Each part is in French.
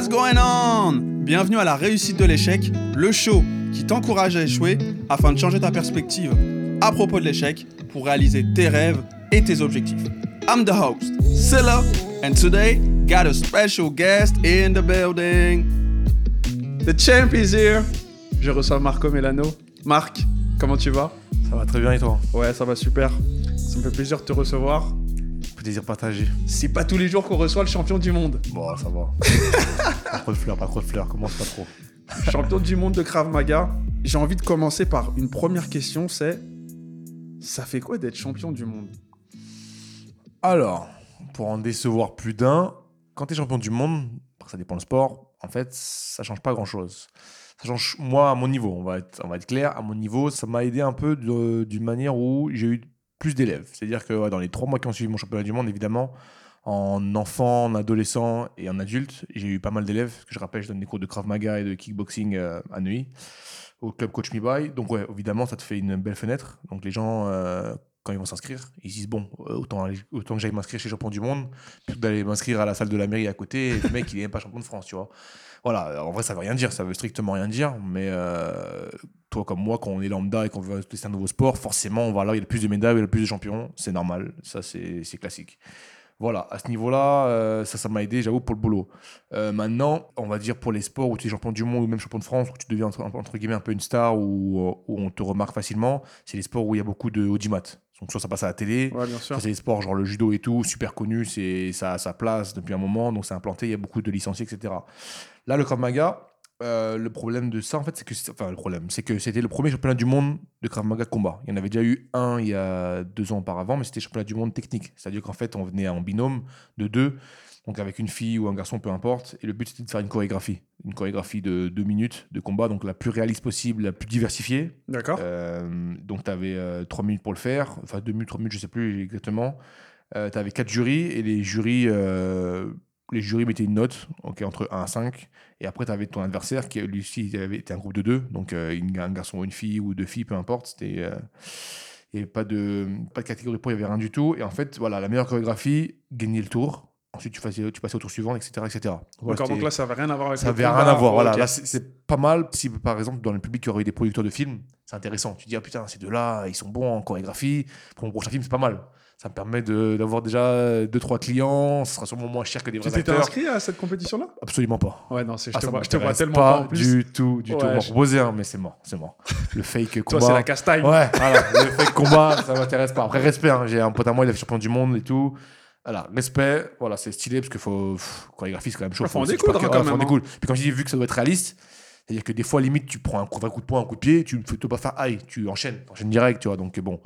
What's going on? Bienvenue à la réussite de l'échec, le show qui t'encourage à échouer afin de changer ta perspective à propos de l'échec pour réaliser tes rêves et tes objectifs. I'm the host, Silla, and today got a special guest in the building. The champ is here. Je reçois Marco Melano. Marc, comment tu vas? Ça va très bien et toi? Ouais, ça va super. Ça me fait plaisir de te recevoir. Plaisir partagé. C'est pas tous les jours qu'on reçoit le champion du monde. Bon, ça va. pas trop de fleurs, pas trop de fleurs, commence pas trop. champion du monde de Krav Maga. J'ai envie de commencer par une première question, c'est ça fait quoi d'être champion du monde? Alors, pour en décevoir plus d'un, quand tu es champion du monde, ça dépend le sport, en fait, ça change pas grand-chose. Ça change, moi, à mon niveau, on va être, on va être clair, à mon niveau, ça m'a aidé un peu d'une manière où j'ai eu plus d'élèves. C'est-à-dire que dans les trois mois qui ont suivi mon championnat du monde, évidemment, en enfant, en adolescent et en adulte, j'ai eu pas mal d'élèves. Que je rappelle, je donne des cours de Krav Maga et de kickboxing euh, à Neuilly, au club Coach Me By. Donc, ouais, évidemment, ça te fait une belle fenêtre. Donc, les gens, euh, quand ils vont s'inscrire, ils se disent bon, euh, autant, que j'aille m'inscrire chez champion du monde, plutôt d'aller m'inscrire à la salle de la mairie à côté. Et le mec, il est même pas champion de France, tu vois. Voilà, en vrai, ça veut rien dire, ça veut strictement rien dire, mais toi comme moi, quand on est lambda et qu'on veut tester un nouveau sport, forcément, on va là, il y a le plus de médailles, il y a le plus de champions, c'est normal, ça c'est classique. Voilà, à ce niveau-là, euh, ça, ça m'a aidé, j'avoue, pour le boulot. Euh, maintenant, on va dire pour les sports où tu es champion du monde ou même champion de France, où tu deviens entre, guillemets un peu une star, où, où on te remarque facilement, c'est les sports où il y a beaucoup de audimat. Donc soit ça passe à la télé, c'est les sports genre le judo et tout, super connu, c'est ça a sa place depuis un moment, donc c'est implanté, il y a beaucoup de licenciés, etc. Là, le Krav Maga, euh, le problème de ça, en fait, c'est que, enfin, le problème, c'est que c'était le premier championnat du monde de Krav Maga combat. Il y en avait déjà eu un il y a deux ans auparavant, mais c'était championnat du monde technique. C'est-à-dire qu'en fait, on venait en binôme de deux, donc avec une fille ou un garçon, peu importe. Et le but, c'était de faire une chorégraphie. Une chorégraphie de deux minutes de combat, donc la plus réaliste possible, la plus diversifiée. D'accord. Euh, donc, tu avais euh, trois minutes pour le faire. Enfin, deux minutes, trois minutes, je sais plus exactement. tu avais quatre jurys, et les jurys les jurys mettaient une note entre 1 à 5. Et après, tu avais ton adversaire qui, lui aussi, était un groupe de deux. Donc, euh, un garçon ou une fille ou deux filles, peu importe. C'était. Euh, il n'y avait pas de, pas de catégorie pour, il n'y avait rien du tout. Et en fait, voilà, la meilleure chorégraphie, gagner le tour. Ensuite, tu, passais, tu passais au tour suivant, etc. etc. Donc là, ça n'avait rien à voir avec Ça n'avait rien à voir. Voilà, là, c'est pas mal. Si, par exemple, dans le public, il y aurait eu des producteurs de films, c'est intéressant. Tu dis, ah putain, ces deux-là, ils sont bons en chorégraphie. Pour mon prochain film, c'est pas mal ça me permet d'avoir déjà 2-3 clients. Ce sera sûrement moins cher que des vrais acteurs. Tu t'étais inscrit à cette compétition-là? Absolument pas. Ouais, non, je, ah, te vois, je te vois tellement pas. en plus. Du tout, du tout. M'a proposé un, mais c'est mort, c'est mort. Le fake combat. Toi, c'est la castagne. Ouais, voilà. le fake combat, ça m'intéresse pas. Après, respect. Hein. J'ai un pote à moi, il est champion du monde et tout. Voilà, respect. Voilà, c'est stylé parce qu'il faut. chorégraphie, c'est quand même chaud. Il faut en découdre quand même. Hein. Puis quand je dis vu que ça doit être réaliste, c'est-à-dire que des fois, limite, tu prends un coup, de poing, un coup de pied, tu ne peux pas faire aïe, tu enchaînes, enchaînes direct, tu vois. Donc, bon.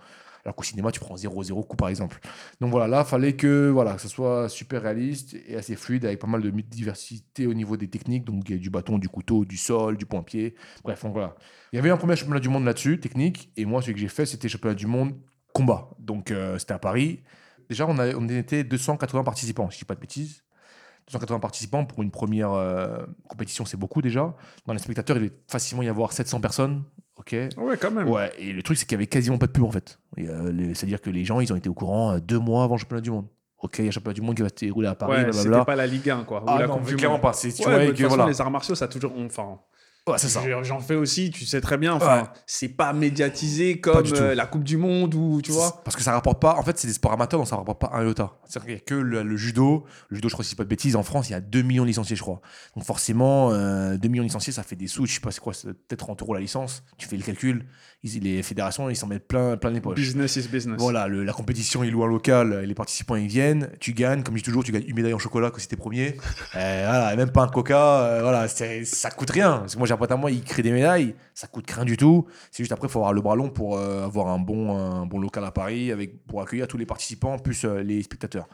Alors qu'au cinéma, tu prends 0-0 coup, par exemple. Donc voilà, là, il fallait que, voilà, ça soit super réaliste et assez fluide, avec pas mal de diversité au niveau des techniques. Donc, il y a du bâton, du couteau, du sol, du point-pied. Bref, donc voilà. Il y avait un premier championnat du monde là-dessus, technique. Et moi, ce que j'ai fait, c'était championnat du monde combat. Donc, euh, c'était à Paris. Déjà, on, a, était 280 participants, si je dis pas de bêtises. 280 participants pour une première euh, compétition, c'est beaucoup déjà. Dans les spectateurs, il va facilement y avoir 700 personnes. Ok. Ouais, quand même. Ouais, et le truc, c'est qu'il y avait quasiment pas de pub en fait. Euh, c'est-à-dire que les gens, ils ont été au courant euh, deux mois avant le championnat du monde. Ok, il y a le championnat du monde qui va se dérouler à Paris. Ouais, c'était pas la Ligue 1, quoi. Ah, non, clairement pas. Tu ouais, vois, de toute façon, les arts martiaux, ça a toujours. Enfin, Ouais, c'est ça. J'en fais aussi, tu sais très bien. Enfin, c'est pas médiatisé comme euh, la Coupe du Monde ou tu vois. Parce que ça rapporte pas. En fait, c'est des sports amateurs, donc ça rapporte pas un iota. C'est-à-dire qu'il y a que le, judo. Le judo, je crois, si pas de bêtises, en France, il y a 2 millions de licenciés, je crois. Donc forcément, 2 euh, millions de licenciés, ça fait des sous. Je sais pas, c'est quoi, peut-être 30 euros la licence. Tu fais le calcul. Les fédérations, ils s'en mettent plein, plein les poches. Business is business. Voilà, la compétition, ils louent un local, les participants, ils viennent. Tu gagnes, comme je dis toujours, tu gagnes une médaille en chocolat que si t'es premier. Euh, voilà, même pas un coca. voilà, ça coûte rien. Parce que moi, j'ai un pote à moi, il crée des médailles, ça coûte rien du tout. C'est juste après, il faut avoir le bras long pour euh, avoir un bon, un bon local à Paris avec, pour accueillir tous les participants, plus euh, les spectateurs.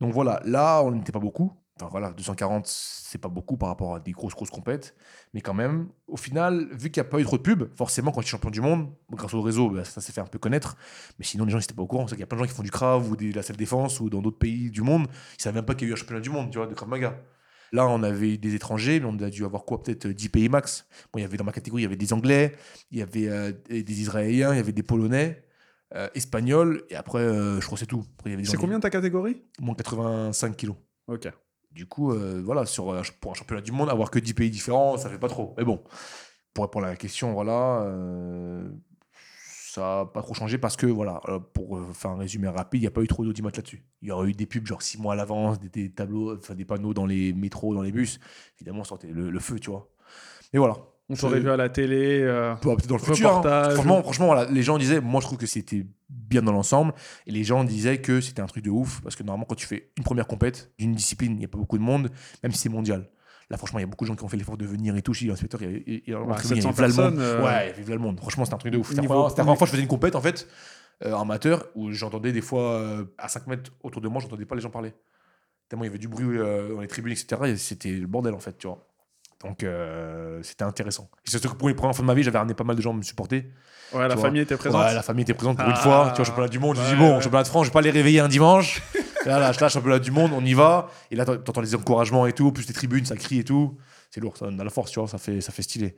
Donc voilà, là, on n'était pas beaucoup. Enfin voilà, 240, c'est pas beaucoup par rapport à des grosses, grosses compètes. Mais quand même, au final, vu qu'il n'y a pas eu trop de pub, forcément, quand tu es champion du monde, grâce au réseau, bah, ça s'est fait un peu connaître. Mais sinon, les gens n'étaient pas au courant. C'est qu'il y a plein de gens qui font du Krav ou de la salle défense ou dans d'autres pays du monde. Ils ne savaient même pas qu'il y a eu un championnat du monde, tu vois, de Krav Maga. Là, on avait des étrangers, mais on a dû avoir quoi Peut-être 10 pays max. Bon, il y avait dans ma catégorie, il y avait des Anglais, il y avait euh, des Israéliens, il y avait des Polonais, euh, Espagnols, et après, euh, je crois que c'est tout. C'est combien ta catégorie? Moins 85 kilos. Ok. Du coup, euh, voilà, sur, pour un championnat du monde, avoir que 10 pays différents, ça fait pas trop. Mais bon, pour répondre à la question, voilà, euh, ça n'a pas trop changé parce que, voilà, euh, pour faire un résumé rapide, il n'y a pas eu trop d'audimat là-dessus. Il y aurait eu des pubs genre 6 mois à l'avance, des, tableaux, enfin des panneaux dans les métros, dans les bus. Évidemment, ça sortait le feu, tu vois. Mais voilà. On t'aurait vu à la télé. euh, Bah, peut-être dans le futur. hein. Franchement, franchement voilà, les gens disaient, moi je trouve que c'était bien dans l'ensemble, et les gens disaient que c'était un truc de ouf, parce que normalement quand tu fais une première compète d'une discipline, il n'y a pas beaucoup de monde, même si c'est mondial. Là, franchement, il y a beaucoup de gens qui ont fait l'effort de venir et tout. Chez l'inspecteur, il y avait, il y avait- Ouais, il y avait 700 Vlalmond. personnes, euh, Ouais, il y avait Vlalmond. Franchement, c'était un truc de ouf. C'était la première fois que je faisais une compète, en fait, euh, amateur, où j'entendais des fois, euh, à 5 mètres autour de moi, j'entendais pas les gens parler. Tellement il y avait du bruit euh, dans les tribunes, etc. et C'était le bordel, en fait, tu vois. Donc, euh, c'était intéressant. Et c'est surtout que pour les premières fois de ma vie, j'avais ramené pas mal de gens me supporter. Ouais, la vois. famille était présente. Ouais, la famille était présente pour une Ah, fois. Tu vois, championnat du monde, je ouais, dis bon, ouais. championnat de France, je vais pas les réveiller un dimanche. là, là, là, championnat du monde, on y va. Et là, t'entends les encouragements et tout, plus les tribunes, ça crie et tout. C'est lourd, ça donne de la force, tu vois, ça fait, ça fait stylé.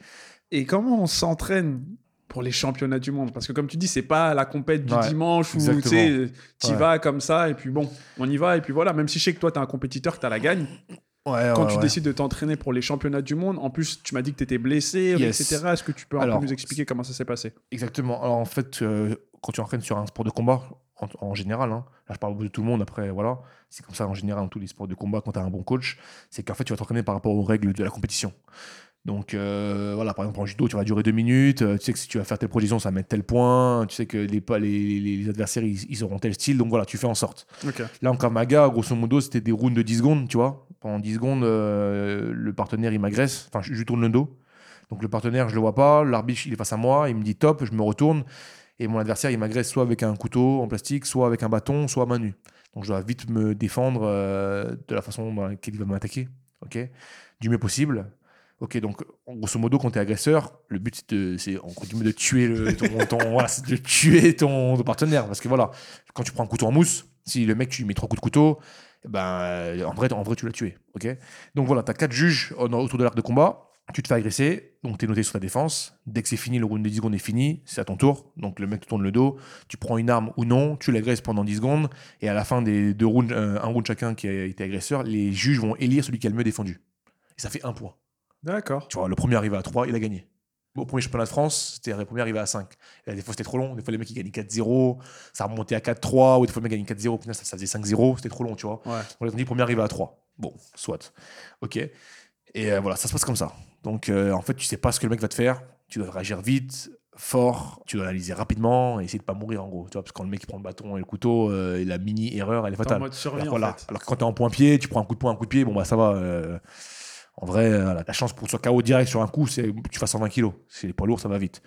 Et comment on s'entraîne pour les championnats du monde? Parce que comme tu dis, c'est pas la compète du Ouais, dimanche où tu sais, t'y vas comme ça et puis bon, on y va et puis voilà. Même si je sais que toi, t'es un compétiteur, que t'as la gagne. Ouais, Quand tu décides de t'entraîner pour les championnats du monde, en plus, tu m'as dit que t'étais blessé, Yes. etc. Est-ce que tu peux un peu nous expliquer comment ça s'est passé? Exactement. Alors en fait, euh, quand tu entraînes sur un sport de combat, en, en général, hein, là je parle de tout le monde, après voilà, c'est comme ça en général dans tous les sports de combat quand tu as un bon coach, c'est qu'en fait tu vas t'entraîner par rapport aux règles de la compétition. Donc euh, voilà, par exemple en judo, tu vas durer deux minutes, euh, tu sais que si tu vas faire telle projection, ça va mettre tel point, tu sais que les, les, les- adversaires ils, ils auront tel style, donc voilà, tu fais en sorte. Là en Kamaga, grosso modo, c'était des rounds de 10 secondes, tu vois. Pendant 10 secondes, euh, le partenaire il m'agresse, enfin je, lui tourne le dos. Donc le partenaire, je le vois pas, l'arbitre il est face à moi, il me dit top, je me retourne et mon adversaire il m'agresse soit avec un couteau en plastique, soit avec un bâton, soit à main nue. Donc je dois vite me défendre de la façon dans laquelle il va m'attaquer, ok, du mieux possible. Ok, donc grosso modo, quand tu es agresseur, le but c'est de, tuer le, ton, ton- de tuer ton, partenaire. Parce que voilà, quand tu prends un couteau en mousse, si le mec tu lui mets trois coups de couteau, ben, euh, en, vrai, en vrai tu l'as tué. ok? Donc voilà, tu as quatre juges au- autour de l'arc de combat. Tu te fais agresser, donc tu es noté sur ta défense. Dès que c'est fini, le round de 10 secondes est fini, c'est à ton tour. Donc le mec te tourne le dos, tu prends une arme ou non, tu l'agresses pendant 10 secondes, et à la fin des deux rounds, euh, un round chacun qui a été agresseur, les juges vont élire celui qui a le mieux défendu. Et ça fait un point. D'accord. Tu vois, le premier arrivé à 3, il a gagné. Au premier championnat de France, c'était le premier arrivé à 5. Et là, des fois, c'était trop long. Des fois, les mecs, ils gagnaient 4-0. Ça remontait à 4-3. Ou des fois, le mec gagnait 4-0. Au final, ça, ça faisait 5-0. C'était trop long, tu vois. Ouais. On les a dit premier arrivé à 3. Bon, soit. OK. Et euh, voilà, ça se passe comme ça. Donc, euh, en fait, tu sais pas ce que le mec va te faire. Tu dois réagir vite, fort. Tu dois analyser rapidement et essayer de pas mourir, en gros. Tu vois, parce que quand le mec il prend le bâton et le couteau, euh, la mini-erreur, elle est T'es en fatale. mode survie, Alors, en voilà. fait. Alors que quand t'es en point pied, tu prends un coup de poing, un coup de pied, bon bah ça va. En vrai, euh, la chance pour que tu sois KO direct sur un coup, c'est que tu fasses 120 kilos. C'est les poids lourds, ça va vite.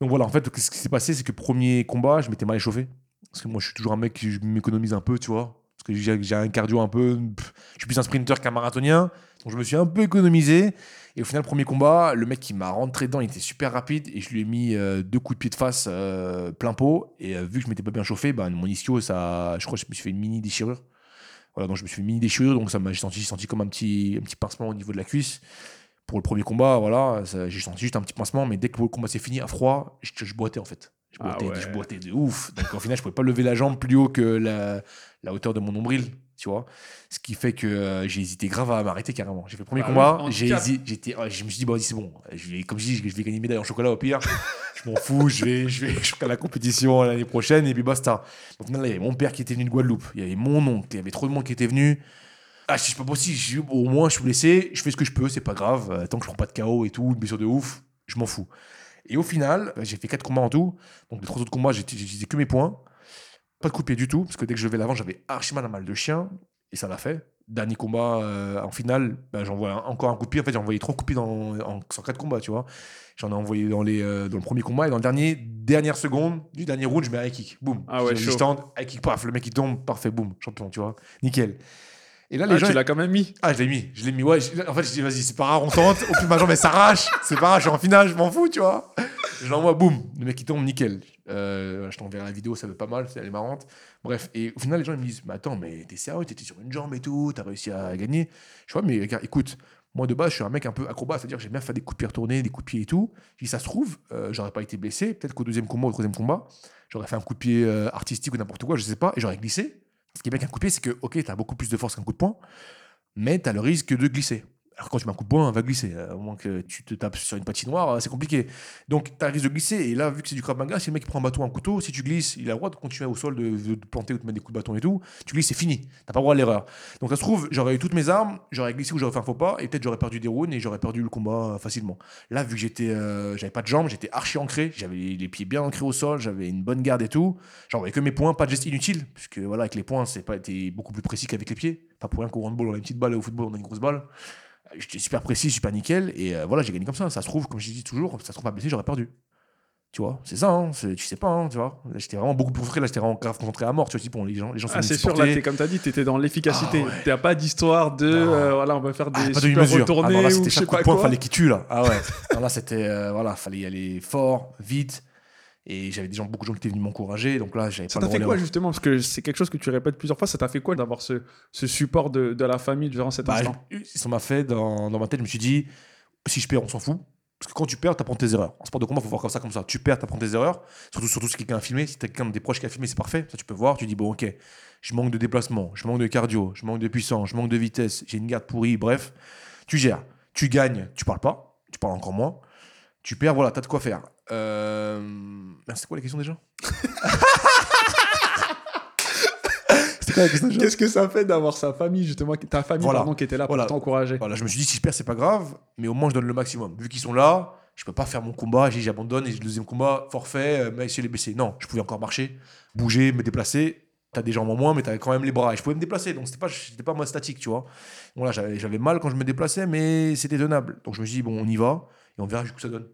Donc voilà, en fait, ce qui s'est passé, c'est que premier combat, je m'étais mal échauffé. Parce que moi, je suis toujours un mec qui m'économise un peu, tu vois. Parce que j'ai un cardio un peu. je suis plus un sprinter qu'un marathonien. Donc je me suis un peu économisé. Et au final, premier combat, le mec qui m'a rentré dedans, il était super rapide. Et je lui ai mis euh, deux coups de pied de face euh, plein pot. Et vu que je m'étais pas bien chauffé, bah, mon ischio, ça, je crois que je me fait une mini déchirure. Voilà, donc je me suis une mini déchirure. Donc ça m'a j'ai senti, senti comme un petit, un petit pincement au niveau de la cuisse. Pour le premier combat, voilà, j'ai senti juste un petit pincement. Mais dès que le combat s'est fini, à froid, je, je boitais en fait. Je Ah boitais, ouais. je boitais de ouf. Donc au final, je pouvais pas lever la jambe plus haut que la, la hauteur de mon nombril, tu vois. Ce qui fait que euh, j'ai hésité grave à m'arrêter carrément. J'ai fait le premier Ah combat, j'ai j'étais, ouais, je me suis dit, bon, c'est bon. Je vais, comme je dis, je vais gagner une médaille en chocolat au pire. je m'en fous, je vais, je vais, ferai la compétition l'année prochaine et puis basta. Final, là, il y avait mon père qui était venu de Guadeloupe, il y avait mon oncle, il y avait trop de monde qui était venu. Ah, je sais pas possible, au moins je suis blessé, je fais ce que je peux, c'est pas grave. Euh, Tant que je prends pas de KO et tout, une blessure de ouf, je m'en fous. Et au final, euh, j'ai fait quatre combats en tout. Donc les trois autres combats, j'ai j'ai utilisé que mes points. Pas de coup de pied du tout, parce que dès que je levais l'avant, j'avais archi mal à mal de chien. Et ça l'a fait. Dernier combat euh, en finale, ben, j'envoie encore un coup de pied. En fait, j'ai envoyé trois pied dans, en, sur quatre combats, tu vois. J'en ai envoyé dans, les, euh, dans le premier combat et dans le dernier, dernière seconde du dernier round, je mets un high kick. Boum. Ah ouais, Je stand, high kick, paf, le mec il tombe, parfait, boum, champion, tu vois. Nickel. Et là, les Ah, gens. tu l'as quand même mis. Ah, je l'ai mis, je l'ai mis. Ouais, je- en fait, je dis, vas-y, c'est pas grave, on tente. Au plus, ma jambe, elle s'arrache. C'est pas grave, je suis en finale, je m'en fous, tu vois. Je l'envoie, boum. Le mec, il tombe, nickel. Euh, je t'enverrai la vidéo, ça va pas mal, elle est marrante. Bref, et au final, les gens, ils me disent, mais attends, mais t'es sérieux, t'étais sur une jambe et tout, t'as réussi à gagner. Je vois, mais écoute, moi, de base, je suis un mec un peu acrobat, c'est-à-dire que j'aime bien faire des coups de pied retournés, des coups de pied et tout. Si ça se trouve, euh, j'aurais pas été blessé. Peut-être qu'au deuxième combat, au troisième combat, j'aurais fait un coup de pied euh, artistique ou n'importe quoi, je sais pas, et j'aurais glissé. Ce qui est bien qu'un coup de pied, c'est que, ok, t'as beaucoup plus de force qu'un coup de poing. mais tu as le risque de glisser. Alors quand tu mets un coup de poing, va glisser. Euh, Au moins que tu te tapes sur une patinoire, euh, c'est compliqué. Donc tu risque de glisser. Et là, vu que c'est du Krav Maga, si le mec prend un bâton, un couteau, si tu glisses, il a le droit de continuer au sol, de, de te planter ou de mettre des coups de bâton et tout. Tu glisses, c'est fini. T'as pas le droit à l'erreur. Donc ça se trouve, j'aurais eu toutes mes armes, j'aurais glissé ou j'aurais fait un faux pas, et peut-être j'aurais perdu des rounds et j'aurais perdu le combat euh, facilement. Là, vu que j'étais, euh, j'avais pas de jambes, j'étais archi ancré, j'avais les pieds bien ancrés au sol, j'avais une bonne garde et tout. J'envoyais que mes points, pas de gestes inutiles, puisque voilà, avec les points, c'est beaucoup plus précis qu'avec les pieds. Pas pour rien handball, on a une petite balle au football, on a une grosse balle. J'étais super précis, super nickel, et euh, voilà, j'ai gagné comme ça. Ça se trouve, comme je dis toujours, ça se trouve pas blessé, j'aurais perdu. Tu vois, c'est ça, hein, tu sais pas, hein, tu vois. J'étais vraiment beaucoup plus concentré, là, j'étais vraiment grave concentré à mort, tu vois, pour les gens, les gens Ah, c'est sûr, là, t'es, comme tu as dit, tu étais dans l'efficacité. Ah ouais. T'as pas d'histoire de. Euh, voilà, on va faire des Ah, pas de super mesure. retournés Ah non, là, ou je sais pas quoi. fallait qu'il tue, là. Ah ouais. Non, là, c'était, euh, voilà, fallait y aller fort, vite. Et j'avais des gens, beaucoup de gens qui étaient venus m'encourager, donc là, j'avais Ça t'a fait quoi justement? Parce que c'est quelque chose que tu répètes plusieurs fois. Ça t'a fait quoi d'avoir ce, ce support de, de la famille durant cet Bah, instant? je- ça m'a fait, dans, dans ma tête, je me suis dit, si je perds, on s'en fout. Parce que quand tu perds, t'apprends tes erreurs. En sport de combat, faut voir comme ça, comme ça. Tu perds, t'apprends tes erreurs. Surtout, surtout si quelqu'un a filmé. Si t'as quelqu'un des proches qui a filmé, c'est parfait. Ça, tu peux voir. Tu dis, bon, ok, je manque de déplacement, je manque de cardio, je manque de puissance, je manque de vitesse, j'ai une garde pourrie, bref. Tu gères. Tu gagnes, tu parles pas. Tu parles encore moins. Tu perds, voilà, t'as de quoi faire. Euh... merde, C'était quoi la question déjà C'était quoi la question déjà Qu'est-ce que ça fait d'avoir sa famille, justement, ta famille Voilà. pardon, qui était là pour Voilà. t'encourager Voilà, je me suis dit, si je perds, c'est pas grave, mais au moins je donne le maximum. Vu qu'ils sont là, je peux pas faire mon combat, j'ai j'abandonne, et le deuxième combat, forfait, euh, mais chez les blessés. Non, je pouvais encore marcher, bouger, me déplacer. T'as des jambes en moins, mais t'avais quand même les bras, et je pouvais me déplacer, donc c'était pas, j'étais pas mode statique, tu vois. Voilà, j'avais j'avais mal quand je me déplaçais, mais c'était tenable. Donc je me suis dit, bon, on y va, et on verra jusqu'où ça donne.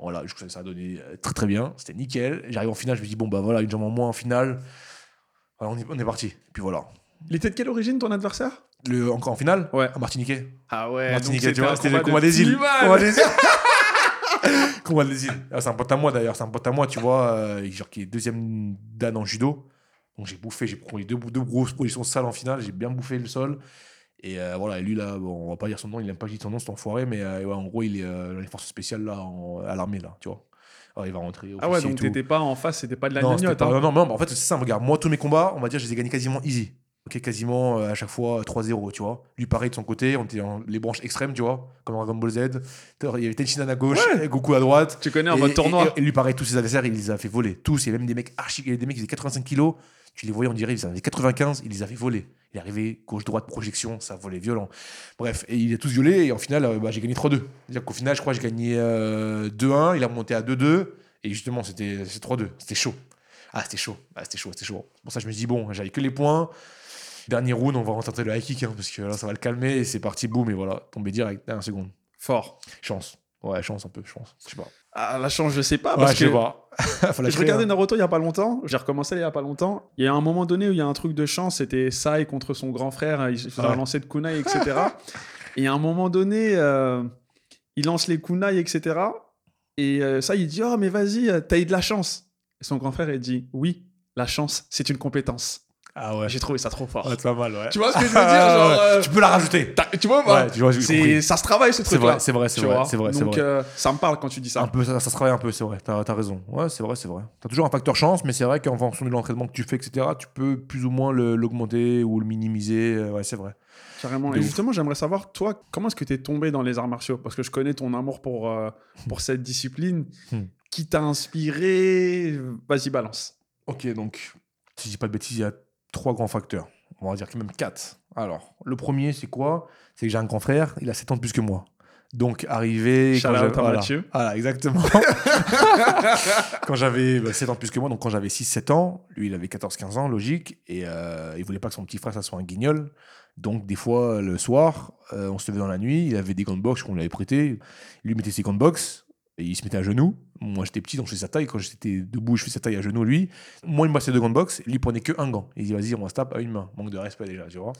Voilà, jusqu'où ça, ça a donné euh, très très bien, c'était nickel. J'arrive en finale, je me dis, bon, bah voilà, une jambe en moins en finale. Voilà, on, est, on est parti. Et puis voilà. Il était de quelle origine ton adversaire? Le, encore en finale? Ouais. Un Martiniquais. Ah ouais, Martiniquais, tu vois, c'était le combat des îles. Combat des îles. combat des îles. Ah, c'est un pote à moi d'ailleurs, c'est un pote à moi, tu vois, euh, genre qui est deuxième dan en judo. Donc j'ai bouffé, j'ai pris deux, deux grosses positions sales en finale, j'ai bien bouffé le sol. Et euh, voilà, et lui là, bon, on va pas dire son nom, il aime pas dise son nom, c'est enfoiré, mais euh, ouais, en gros, il est euh, dans les forces spéciales là, en- à l'armée là, tu vois. Alors, il va rentrer. Ah ouais, donc t'étais pas en face, c'était pas de la non, pas- hein. non, non, non, en fait, c'est ça, regarde, moi, tous mes combats, on va dire, je les ai gagnés quasiment easy. Ok, quasiment euh, à chaque fois euh, 3-0, tu vois. Lui, pareil, de son côté, on était dans les branches extrêmes, tu vois, comme Dragon Ball Z. Il y avait Tenshinhan à gauche, et Goku à droite. Tu connais en Et- mode tournoi. Et, et lui, pareil, tous ses adversaires, il les a fait voler. Tous, il y avait même des mecs archi, il y avait des mecs qui faisaient 85 kilos. Tu les voyais, on dirait, ils en avaient 95, il les avait volés. Il est arrivé, gauche-droite, projection, ça volait violent. Bref, et il a tous violé, et en finale, euh, bah, j'ai gagné 3-2. C'est-à-dire qu'au final, je crois que j'ai gagné euh, 2-1, il a monté à 2-2, et justement, c'était c'était 3-2. C'était chaud. Ah, c'était chaud. Ah, c'était chaud, c'était chaud. Pour ça que je me dis, bon, j'avais que les points. Dernier round, on va retenter le high kick, hein, parce que là, ça va le calmer, et c'est parti, boum, et voilà, tombé direct, dernière seconde. Fort. Chance. Ouais, chance un peu, chance. Je sais pas. Ah, la chance, je sais pas. Ouais, je créer, regardais hein. Naruto il y a pas longtemps. J'ai recommencé il y a pas longtemps. Il y a un moment donné où il y a un truc de chance. C'était Sai contre son grand frère. Il faisait Ouais. lancer de kunai, etc. et à un moment donné, euh, il lance les kunai, etc. Et euh, Sai, il dit Oh, mais vas-y, euh, t'as eu de la chance. Et son grand frère, il dit Oui, la chance, c'est une compétence. Ah ouais. J'ai trouvé ça trop fort. Ouais, c'est pas mal, ouais. Tu vois ce que je veux dire genre, euh, Tu peux la rajouter. Tu vois, bah, Ouais, vois, ça se travaille ce C'est truc-là. vrai, c'est vrai, c'est vrai, c'est vrai, Donc, vrai. euh, ça me parle quand tu dis ça. Un peu, ça, ça se travaille un peu, c'est vrai. T'as as raison. Ouais, c'est vrai, c'est vrai. T'as toujours un facteur chance, mais c'est vrai qu'en fonction de l'entraînement que tu fais, etc., tu peux plus ou moins le- l'augmenter ou le minimiser. Euh, Ouais, c'est vrai. Carrément. Et ouf. justement, j'aimerais savoir, toi, comment est-ce que tu es tombé dans les arts martiaux? Parce que je connais ton amour pour, euh, pour cette discipline. Hmm. Qui t'a inspiré? Vas-y, balance. Ok, donc, si je dis pas de bêtises, il y a trois grands facteurs. On va dire que même quatre. Alors, le premier, c'est quoi? C'est que j'ai un grand frère, il a 7 ans de plus que moi. Donc, arrivé. Quand à voilà. Mathieu. Voilà, exactement. quand j'avais bah, 7 ans de plus que moi, donc quand j'avais 6-7 ans, lui, il avait 14-15 ans, logique, et euh, il voulait pas que son petit frère, ça soit un guignol. Donc, des fois, le soir, euh, on se levait dans la nuit, il avait des gants de boxe qu'on lui avait prêtés. Il lui mettait ses gants de boxe, et il se mettait à genoux. Moi, j'étais petit, donc je faisais sa taille. Quand j'étais debout, je faisais sa taille à genoux, lui. Moi, il me passait deux gants de boxe, lui, il prenait que un gant. Il dit, vas-y, on va se taper à une main. Manque de respect déjà, tu vois.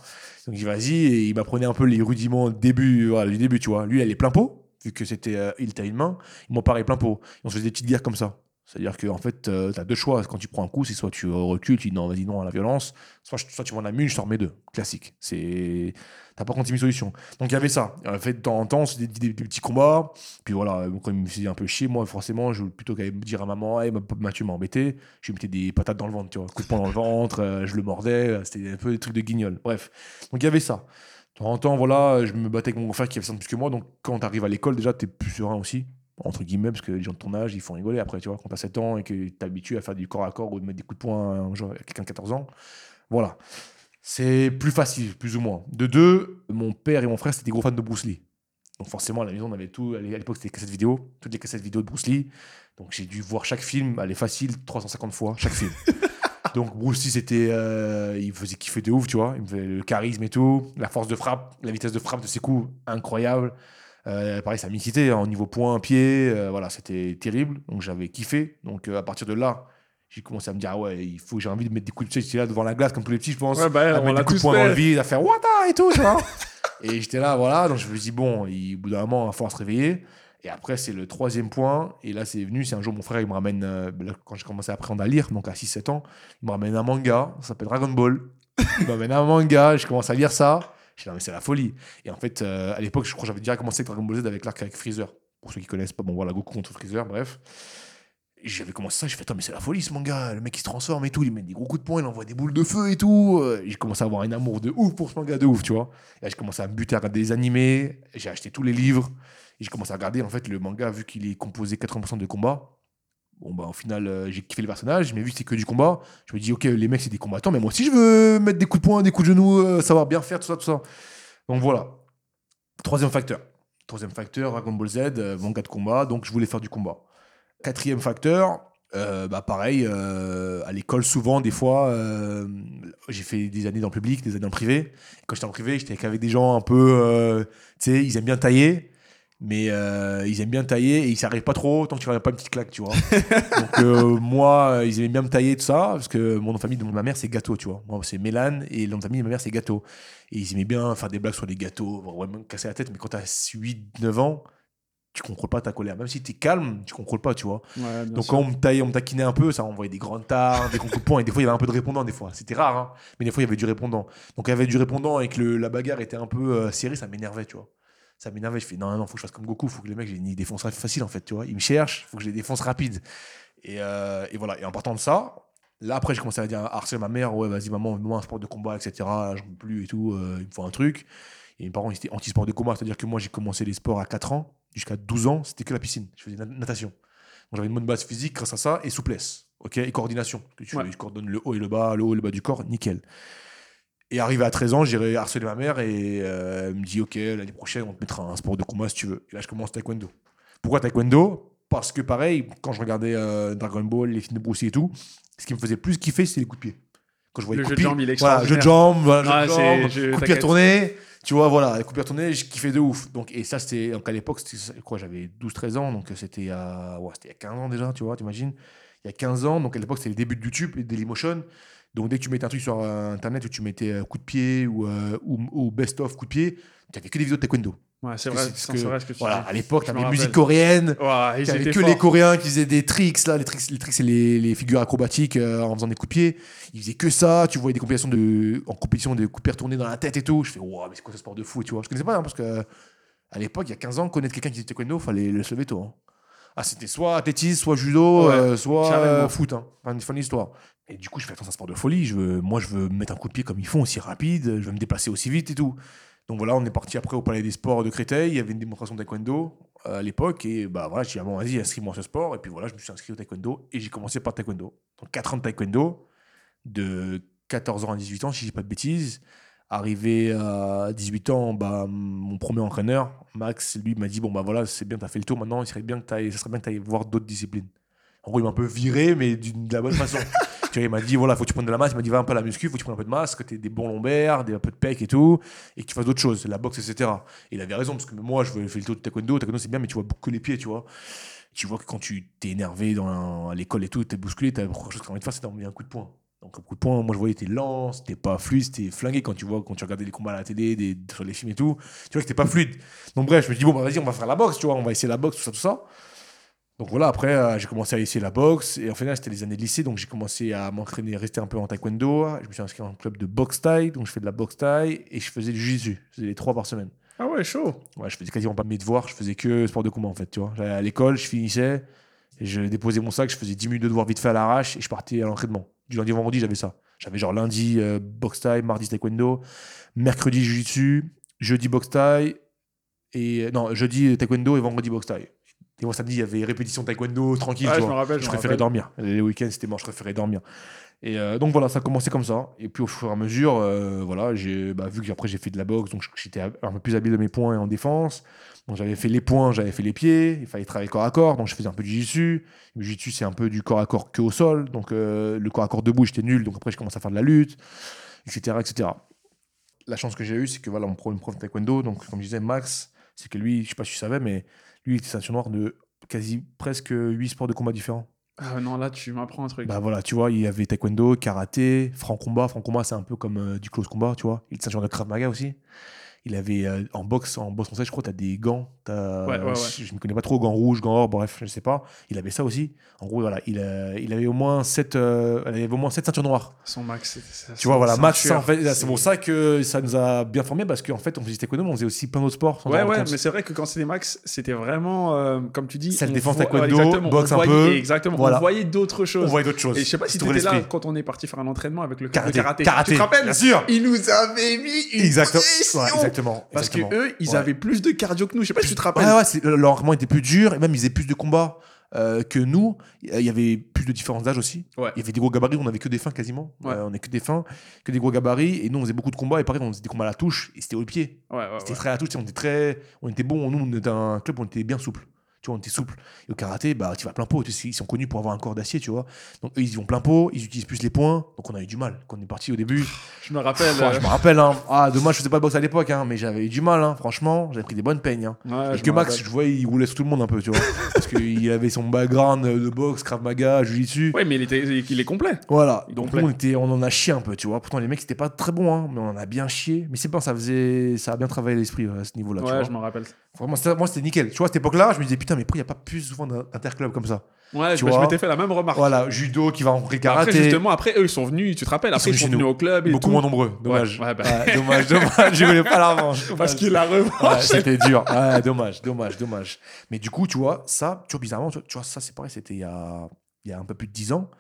Donc, il dit, vas-y, et il m'apprenait un peu les rudiments début, voilà, du début, tu vois. Lui, il allait plein pot, vu que c'était, euh, il était une main. Il m'emparait plein pot. On se faisait des petites guerres comme ça. C'est-à-dire qu'en fait, tu as deux choix. Quand tu prends un coup, c'est soit tu recules, tu dis non, vas-y, non à la violence, soit, soit tu m'en une, je t'en remets deux. Classique. C'est. T'as pas 36 000 solutions. Donc il y avait ça. En fait, de temps en temps, c'était des, petits combats. Puis voilà, quand il me faisait un peu chier, moi, forcément, je, plutôt qu'à me dire à maman, hey, ma- Mathieu m'a embêté, je lui mettais des patates dans le ventre, tu vois. Coup de poing dans le ventre, euh, je le mordais, euh, c'était un peu des trucs de guignol. Bref. Donc il y avait ça. De temps en temps, voilà, je me battais avec mon frère qui avait 100 plus que moi. Donc, quand tu arrives à l'école, déjà, tu es plus serein aussi, entre guillemets, parce que les gens de ton âge, ils font rigoler après, tu vois. Quand tu as 7 ans et que tu es habitué à faire du corps à corps ou de mettre des coups de poing à, quelqu'un de 14 ans, voilà. C'est plus facile, plus ou moins. De deux, mon père et mon frère, c'était des gros fans de Bruce Lee. Donc, forcément, à la maison, on avait tout. À l'époque, c'était des cassettes vidéo, toutes les cassettes vidéo de Bruce Lee. Donc, j'ai dû voir chaque film, aller facile, 350 fois, chaque film. Donc Bruce Lee, c'était, euh, il faisait kiffer de ouf, tu vois. Il me faisait le charisme et tout, la force de frappe, la vitesse de frappe de ses coups, incroyable. Euh, pareil, sa mixité hein, au niveau point, pied, euh, voilà, c'était terrible. Donc j'avais kiffé. Donc euh, à partir de là, j'ai commencé à me dire, ah ouais, il faut, j'ai envie de mettre des coups de pied j'étais là devant la glace comme tous les petits, je pense. Ouais, bah, à on mettre des coups de poing dans le vide, à faire Wata et tout, tu vois. et j'étais là, voilà. Donc je me suis dit, bon, il- au bout d'un moment, il va falloir se réveiller. Et après, c'est le troisième point. Et là, c'est venu. C'est un jour, mon frère, il me ramène, euh, là, quand j'ai commencé à apprendre à lire, donc à 6-7 ans, il me ramène un manga. Ça s'appelle Dragon Ball. Il me ramène un manga. Je commence à lire ça. Je dis, non, mais c'est la folie. Et en fait, euh, à l'époque, je crois que j'avais déjà commencé avec Dragon Ball Z avec l'arc avec Freezer. Pour ceux qui connaissent pas, bon, voilà, Goku contre Freezer, bref. J'avais commencé ça, j'ai fait, attends, mais c'est la folie ce manga. Le mec il se transforme et tout, il met des gros coups de poing, il envoie des boules de feu et tout. Euh, J'ai commencé à avoir un amour de ouf pour ce manga de ouf, tu vois. Et là, j'ai commencé à me buter à regarder des animés, j'ai acheté tous les livres. Et j'ai commencé à regarder, en fait, le manga, vu qu'il est composé 80% de combats. Bon, bah, au final, euh, j'ai kiffé les personnages, mais vu que c'est que du combat, je me dis, ok, les mecs, c'est des combattants, mais moi aussi, je veux mettre des coups de poing, des coups de genoux, euh, savoir bien faire, tout ça, tout ça. Donc voilà. Troisième facteur. Troisième facteur, Dragon Ball Z, euh, manga de combat, donc je voulais faire du combat. Quatrième facteur, euh, bah pareil, à l'école, souvent, des fois, j'ai fait des années dans le public, des années le privé. Et quand j'étais en privé, j'étais qu'avec des gens un peu, tu sais, ils aiment bien tailler, mais euh, ils aiment bien tailler et ils s'arrivent pas trop tant que tu leur pas une petite claque, tu vois. Donc euh, moi, euh, ils aimaient bien me tailler, tout ça, parce que mon nom de famille de ma mère, c'est Gâteau, tu vois. Moi, c'est Mélane et le nom de famille de ma mère, c'est Gâteau. Et ils aimaient bien faire des blagues sur les gâteaux, vraiment me casser la tête, mais quand t'as 8-9 ans, tu contrôles pas ta colère. Même si t'es calme, tu contrôles pas, tu vois. Ouais, Donc sûr. quand on me taillait, on me taquinait un peu, ça envoyait des grandes tares, des coups de poing, et des fois il y avait un peu de répondant, des fois. C'était rare, hein, mais des fois il y avait du répondant. Donc il y avait du répondant et que le- la bagarre était un peu euh, serrée, ça m'énervait, tu vois. Ça m'énervait, je fais non, non, non, faut que je fasse comme Goku, faut que les mecs, je les défonce facile en fait, tu vois. Ils me cherchent, faut que je les défonce rapide. Et, euh, et voilà, et en partant de ça, là après j'ai commencé à dire à harceler ma mère, ouais, vas-y maman, moi un sport de combat, etc. J'en peux plus et tout, euh, il me faut un truc. Et mes parents ils étaient anti-sport de combat, c'est-à-dire que moi j'ai commencé les sports à 4 ans, jusqu'à 12 ans, c'était que la piscine, je faisais na- natation. Donc j'avais une bonne base physique grâce à ça et souplesse, ok, et coordination. Que tu, Ouais. coordonnes le haut et le bas, le haut et le bas du corps, nickel. Et arrivé à 13 ans, j'ai harcelé ma mère et euh, elle me dit Ok, l'année prochaine, on te mettra un sport de combat si tu veux. Et là, je commence taekwondo. Pourquoi taekwondo? Parce que pareil, quand je regardais euh, Dragon Ball, les films de Bruce Lee et tout, ce qui me faisait plus kiffer, c'était les coups de pied. Quand je voyais Le coups jeu de pied- jambes, il est Voilà, jeu de jambes, voilà, Ah, jeu de c'est- jambes, je- coup de pied retourné. Tu vois, voilà, les coups de pied retournés, je kiffais de ouf. Donc, et ça, c'était. Donc, à l'époque, c'était quoi J'avais 12-13 ans, donc c'était à- ouais, c'était il y a 15 ans déjà, tu vois, t'imagines? Il y a 15 ans, donc à l'époque, c'était le début de YouTube et de Dailymotion. Donc, dès que tu mettais un truc sur euh, internet où tu mettais euh, coup de pied ou, euh, ou, ou best-of coup de pied, tu avais que des vidéos de taekwondo. Ouais, c'est vrai, que- c'est vrai ce que tu Voilà, dis. à l'époque, Je tu me avais rappelle. musique coréenne. Ouais, T'avais que forts. les Coréens qui faisaient des tricks, là, les tricks, les tricks c'est les, les figures acrobatiques euh, en faisant des coups de pied. Ils faisaient que ça, tu voyais des compilations de, en compétition de coups de pied retournés dans la tête et tout. Je fais, wow, mais c'est quoi ce sport de fou, tu vois? Je connaissais pas, hein, parce que à l'époque, il y a 15 ans, connaître quelqu'un qui faisait taekwondo, fallait le se lever tôt. hein. Ah, c'était soit athlétisme, soit judo, Ouais, euh, soit euh, foot. Hein. Fin, fin de l'histoire. Et du coup, je fais, attends, c'est un sport de folie. Je veux, moi, je veux me mettre un coup de pied comme ils font, aussi rapide. Je veux me déplacer aussi vite et tout. Donc voilà, on est parti après au Palais des Sports de Créteil. Il y avait une démonstration de taekwondo euh, à l'époque. Et bah voilà, j'ai dit, ah bon, vas-y, inscris-moi à ce sport. Et puis voilà, je me suis inscrit au taekwondo. Et j'ai commencé par taekwondo. Donc 4 ans de taekwondo, de 14 ans à 18 ans, si je dis pas de bêtises. Arrivé à 18 ans, bah, mon premier entraîneur, Max, lui, m'a dit Bon, bah voilà, c'est bien, tu as fait le tour maintenant, il serait bien que tu ailles voir d'autres disciplines. En gros, il m'a un peu viré, mais de la bonne façon. tu vois, il m'a dit Voilà, faut que tu prennes de la masse. Il m'a dit Va un peu à la muscu, faut que tu prennes un peu de masse, que tu des bons lombaires, des, un peu de pec et tout, et que tu fasses d'autres choses, la boxe, etc. Et il avait raison, parce que moi, je fais le tour de taekwondo. Taekwondo, c'est bien, mais tu vois beaucoup les pieds, tu vois. Tu vois que quand tu t'es énervé dans à l'école et tout, t'es bousculé, t'as première chose que t'as envie de faire, c'est d'envoyer un coup de poing. Donc, un coup de poing, moi je voyais, t'es lent, c'était pas fluide, c'était flingué quand tu vois, quand tu regardais les combats à la télé, des, sur les films et tout. Tu vois que c'était pas fluide. Donc, bref, je me dis, bon, bah, vas-y, on va faire la boxe, tu vois, on va essayer la boxe, tout ça, tout ça. Donc voilà, après, euh, j'ai commencé à essayer la boxe. Et en fait, là, c'était les années de lycée. Donc j'ai commencé à m'entraîner, rester un peu en taekwondo. Je me suis inscrit en club de boxe taille. Donc je fais de la boxe taille. Et je faisais du jiu-jitsu. Je faisais les trois par semaine. Ah ouais, chaud. Ouais, je faisais quasiment pas mes devoirs. Je faisais que sport de combat, en fait. Tu vois, J'allais à l'école, je finissais. Et je déposais mon sac. Je faisais 10 minutes de devoirs vite fait à l'arrache. Et je partais à l'entraînement. Du lundi au vendredi, j'avais ça. J'avais genre lundi euh, boxe taille, mardi taekwondo, mercredi jiu-jitsu, jeudi boxe taille, et non, jeudi taekwondo et vendredi boxe taille. Et moi, samedi, il y avait répétition taekwondo, tranquille. Je me rappelle. Je me préférais rappelle. dormir. Les week-ends, c'était mort, je préférais dormir. Et euh, donc voilà, ça a commencé comme ça. Et puis au fur et à mesure, euh, voilà, j'ai bah, vu que après j'ai fait de la boxe, donc j'étais un peu plus habile de mes points et en défense. Donc j'avais fait les points, j'avais fait les pieds. Il fallait travailler corps à corps, donc je faisais un peu du jiu-jitsu. Le jiu-jitsu, c'est un peu du corps à corps que au sol. Donc euh, le corps à corps debout, j'étais nul. Donc après, je commence à faire de la lutte, etc., etc. La chance que j'ai eue, c'est que voilà, mon pro- une prof de taekwondo, donc comme je disais, Max, c'est que lui, je sais pas si tu savais, mais lui, il était ceinture noire de quasi presque 8 sports de combat différents. Ah non, là, tu m'apprends un truc. Bah voilà, tu vois, il y avait taekwondo, karaté, franc combat. Franc combat, c'est un peu comme euh, du close combat, tu vois. Il était ceinture de Krav Maga aussi. Il avait euh, en boxe, en boxe française, je crois, t'as des gants. T'as- Ouais, ouais, ouais. Je, ne connais pas trop, gants rouges, gants or, bref, je sais pas. Il avait ça aussi. En gros, voilà, il, a- il avait au moins 7 il avait au moins sept ceintures noires. Son max, ça. Tu vois, voilà, Max, en fait, c'est pour ça que ça nous a bien formés parce qu'en fait, on faisait taekwondo, on faisait aussi plein d'autres sports. Ouais, ouais, mais c'est vrai que quand c'était Max, c'était vraiment, euh, comme tu dis, on défense, taekwondo, boxe on un voyait- peu. Exactement, Voilà. on voyait d'autres on choses. voyait d'autres choses. Et je sais pas si tu étais là quand on est parti faire un entraînement avec le Karaté. karaté. Karaté. Tu te rappelles Bien sûr. Ils nous avaient mis une Exactement. Parce que eux, ils avaient plus de cardio que nous. Je sais pas tu te rappelles. Ouais, ouais, c'est- leur entraînement était plus dur et même ils faisaient plus de combats euh, que nous. Il y avait plus de différences d'âge aussi. Ouais. Il y avait des gros gabarits, on avait que des fins quasiment. Ouais. Euh, on est que des fins, que des gros gabarits et nous on faisait beaucoup de combats et pareil on faisait des combats à la touche et c'était au pied. Ouais, ouais, C'était ouais. très à la touche, tu sais, on était très, on était bon. Nous on était un club, où on était bien souple. Tu vois, on était souple. Et au karaté, bah, tu vas plein pot. Tu Ils sont connus pour avoir un corps d'acier, tu vois. Donc, eux, ils y vont plein pot, ils utilisent plus les points. Donc, on a eu du mal. Quand on est parti au début, Je me rappelle. Pff, euh, je me rappelle, hein. Ah, dommage, je faisais pas de boxe à l'époque, hein, mais j'avais eu du mal, hein. Franchement, j'avais pris des bonnes peignes. hein. ouais, Et que Max, rappelle. je voyais, il roulait sur tout le monde un peu, tu vois. parce qu'il avait son background de boxe, Krav Maga, Jiu-Jitsu. Ouais, mais il, était, il est complet. Voilà. Il Donc, complet. on, était, on en a chié un peu, tu vois. Pourtant, les mecs, c'était pas très bon, hein, mais on en a bien chié. Mais c'est bon, ça faisait. Ça a bien travaillé l'esprit euh, à ce niveau-là, tu ouais, vois. je me rappelle. Vraiment, moi, c'était nickel. Tu vois, à cette époque-là, je me disais, putain, mais pourquoi il n'y a pas plus souvent d'interclubs comme ça Ouais, Tu je, je vois. m'étais fait la même remarque. Voilà, judo qui va rencontrer karaté. Après, justement, après, eux, ils sont venus, tu te rappelles, après, sont ils sont venus au club et beaucoup tout. moins nombreux. Dommage. ouais, bah. Ouais, dommage, dommage. Je voulais pas la revanche. Parce qu'il a revanche. C'était dur. Dommage, dommage, dommage. Mais du coup, tu vois, ça, tu vois, bizarrement, tu vois, tu vois, ça, c'est pareil, c'était il y a, il y a un peu plus de 10 ans.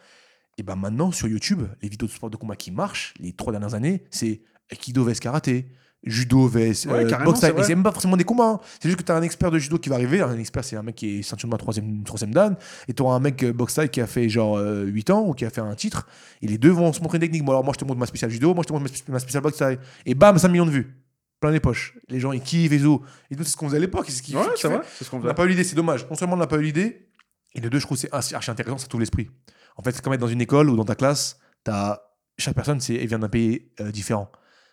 Et ben maintenant, sur YouTube, les vidéos de sport de combat qui marchent, les trois dernières années, c'est Aikido vs Karaté, Judo vs Ouais, euh, boxe c'est même pas forcément des combats. hein. C'est juste que tu as un expert de judo qui va arriver. Un expert, c'est un mec qui est ceinture noire troisième, troisième dan. Et tu auras un mec euh, boxe qui a fait genre euh, 8 ans ou qui a fait un titre. Et les deux vont se montrer une technique. Bon, alors moi, je te montre ma spéciale judo, moi, je te montre ma spé- ma spéciale boxe. Et bam, 5 millions de vues. Plein les poches. Les gens, ils kiffent et tout. Et nous, c'est ce qu'on faisait à l'époque. C'est ce qui Ouais, c'est vrai, c'est ce qu'on On n'a pas eu l'idée, c'est dommage. Non seulement on n'a pas eu l'idée, et de deux, je trouve c'est archi intéressant, ça t'ouvre l'esprit. En fait, c'est comme être dans une école ou dans ta classe, as, chaque personne c'est, elle vient d'un pays euh, différent.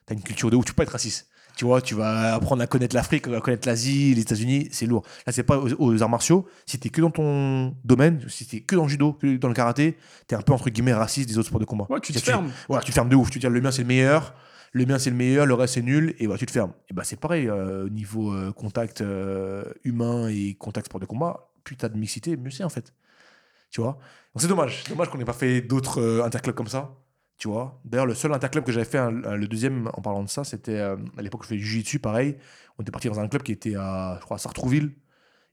Tu as une culture de ouf, tu peux pas être raciste. Tu vois, tu vas apprendre à connaître l'Afrique, à connaître l'Asie, les États-Unis, c'est lourd. Là, c'est pas aux, aux arts martiaux. Si t'es que dans ton domaine, si t'es que dans le judo, que dans le karaté, t'es un peu entre guillemets raciste des autres sports de combat. Ouais, tu te Tu- fermes. Voilà, tu te fermes de ouf. Tu dis le mien c'est le meilleur, le mien c'est le meilleur, le reste c'est nul, et voilà, tu te fermes. Et bah c'est pareil euh, au niveau euh, contact euh, humain et contact sport de combat. Plus t'as de mixité, mieux c'est en fait. Tu vois? Donc c'est dommage, c'est dommage qu'on n'ait pas fait d'autres interclubs comme ça. Tu vois D'ailleurs, le seul interclub que j'avais fait, le deuxième en parlant de ça, c'était euh, à l'époque où je faisais du jiu-jitsu, pareil. On était parti dans un club qui était à, je crois, à Sartrouville.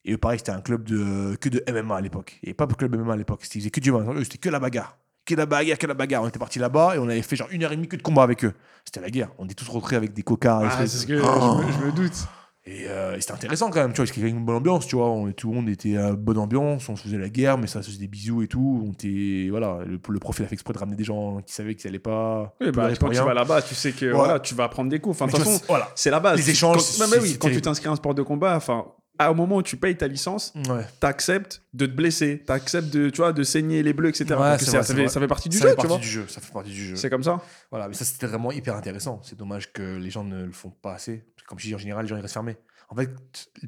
Et eux, pareil, c'était un club de, que de MMA à l'époque. Et pas de club MMA à l'époque. C'était ils faisaient que du MMA. Eux, C'était que la bagarre. Que la bagarre, que la bagarre. On était parti là-bas et on avait fait genre une heure et demie que de combat avec eux. C'était la guerre. On était tous rentrés avec des et Ah, tout. c'est ce que je me, je me doute. Et, euh, et c'était intéressant quand même, tu vois, parce qu'il y avait une bonne ambiance, tu vois. On, tout le monde était à bonne ambiance, on se faisait la guerre, mais ça se faisait des bisous et tout. On était, voilà, le, le prof il a fait exprès de ramener des gens qui savaient qu'ils allaient pas. Oui, bah, quand tu vas là-bas, tu sais que Voilà. voilà, tu vas apprendre des coups. Enfin, de toute façon, c'est- voilà. c'est la base. Les échanges, Quand- bah, bah oui, quand tu t'inscris à un sport de combat, enfin, à un moment où tu payes ta licence, Ouais. t'acceptes de te blesser, t'acceptes de, tu vois, de saigner les bleus, etc. Ouais, Parce que c'est ça, vrai, ça c'est fait, vrai. ça fait partie du ça jeu, fait tu partie vois. du jeu, ça fait partie du jeu. C'est comme ça. Voilà, mais ça c'était vraiment hyper intéressant. C'est dommage que les gens ne le font pas assez. Parce que comme je dis en général, les gens ils restent fermés. En fait,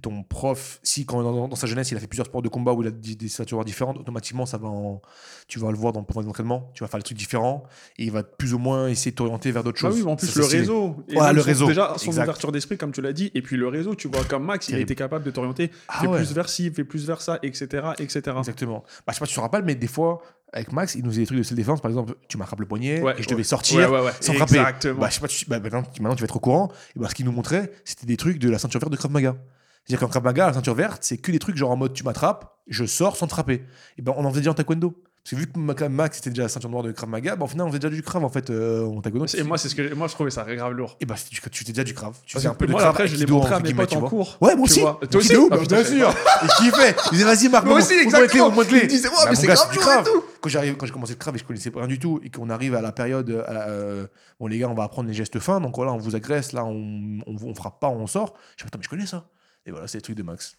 ton prof, si quand dans, dans sa jeunesse il a fait plusieurs sports de combat où il a des, des ceintures différentes, automatiquement ça va en, tu vas le voir dans, pendant les entraînements, tu vas faire des trucs différents et il va plus ou moins essayer de t'orienter vers d'autres Ah choses. oui, en plus, Ça, le réseau. Et Voilà, même le son- réseau. Déjà, son Exact. ouverture d'esprit, comme tu l'as dit. Et puis le réseau, tu vois, comme Max, il a été capable de t'orienter. Ah fais ouais. plus vers ci, fais plus vers ça, etc. etc. Exactement. Bah, je sais pas si tu te rappelles, mais des fois, avec Max, il nous faisait des trucs de self-défense. Par exemple, tu m'attrapes le poignet Ouais, et je devais sortir Ouais, ouais, ouais. sans frapper. Exactement. Bah, je sais pas, tu, bah, maintenant, tu- maintenant, tu vas être au courant. Et bah, ce qu'il nous montrait, c'était des trucs de la ceinture verte de Krav Maga. C'est-à-dire qu'en Krav Maga, la ceinture verte, c'est que des trucs genre en mode tu m'attrapes, je sors sans te frapper. Et ben, on en faisait déjà en taekwondo. Parce que vu que Max était déjà la ceinture noire de Krav Maga, bah, au final, on faisait déjà du Krav en fait euh, en taekwondo. Et moi, c'est ce que moi je trouvais ça grave lourd. Et bah, tu tu faisais déjà du Krav. Tu faisais un peu de moi, Krav après, je l'ai montré à mes potes en cours. Ouais, moi aussi. Toi aussi Ah, bah, bien je sûr. Et je kiffais. Je disais, vas-y, Marc, Moi aussi, exactement. Il me disait, ouais, Bah, mais c'est grave lourd et tout. Quand j'arrive, quand j'ai commencé le Krav et je connaissais rien du tout et qu'on arrive à la période, euh, bon les gars, on va apprendre les gestes fins, donc voilà, on vous agresse, là, on, frappe pas, on sort. Je dis, attends, mais je connais ça. Et voilà, c'est les trucs de Max.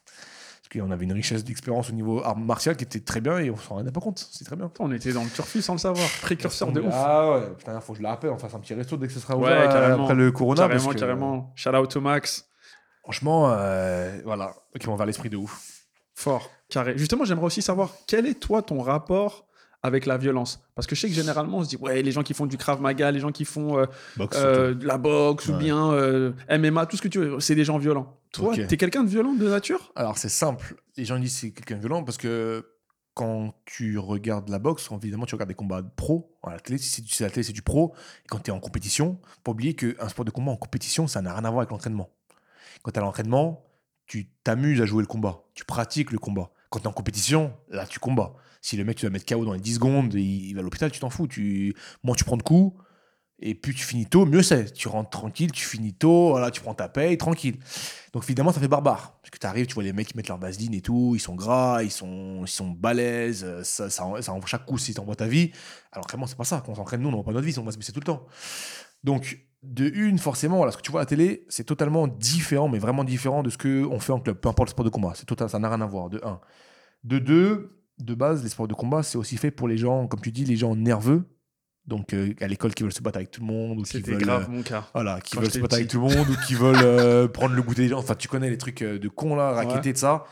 Parce qu'on avait une richesse d'expérience au niveau art martial qui était très bien et on s'en rendait pas compte. C'est très bien. On était dans le turfu sans le savoir. Précurseur de ouf. Ah ouais, putain, faut que je la rappelle, on fasse un petit resto dès que ce sera Ouais, ouvert euh, carrément. après le Corona. carrément, parce que, carrément. Shout out to Max. Franchement, euh, voilà, qui vont vers l'esprit de ouf. Fort, carré. Justement, j'aimerais aussi savoir quel est toi ton rapport avec la violence Parce que je sais que généralement on se dit ouais les gens qui font du krav maga, les gens qui font euh, Boxe, euh, de la boxe ou bien euh, MMA, tout ce que tu veux, c'est des gens violents. Toi, Ok. t'es quelqu'un de violent de nature? Alors c'est simple, les gens disent que c'est quelqu'un de violent parce que quand tu regardes la boxe, évidemment tu regardes des combats pro à la télé, si c'est la télé c'est du pro, et quand tu es en compétition, faut pas oublier qu'un sport de combat en compétition, ça n'a rien à voir avec l'entraînement. Quand tu as l'entraînement, tu t'amuses à jouer le combat, tu pratiques le combat. Quand tu es en compétition, là tu combats. Si le mec tu vas mettre KO dans les 10 secondes, et il va à l'hôpital, tu t'en fous. Tu... Moins tu prends de coups, et plus tu finis tôt, mieux c'est. Tu rentres tranquille, tu finis tôt, voilà, tu prends ta paye, tranquille. Donc évidemment, ça fait barbare. Parce que tu arrives, tu vois les mecs qui mettent leur vaseline et tout, ils sont gras, ils sont, ils sont balèzes, ça, ça, ça envoie chaque coup si t'envoies ta vie. Alors vraiment, c'est pas ça. Quand on s'entraîne, nous, on n'envoie pas notre vie, on va se baisser tout le temps. Donc, de une, forcément, voilà, ce que tu vois à la télé, c'est totalement différent, mais vraiment différent de ce qu'on fait en club, peu importe le sport de combat. C'est total, ça n'a rien à voir, de un. De deux, de base, les sports de combat, c'est aussi fait pour les gens, comme tu dis, les gens nerveux. Donc, euh, à l'école, qui veulent se battre avec tout le monde, ou qui C'était veulent, grave euh, mon cas. voilà, qui Quand veulent se battre avec tout le monde ou qui veulent euh, prendre le goûter des gens. Enfin, tu connais les trucs de cons là, raquetés de ça.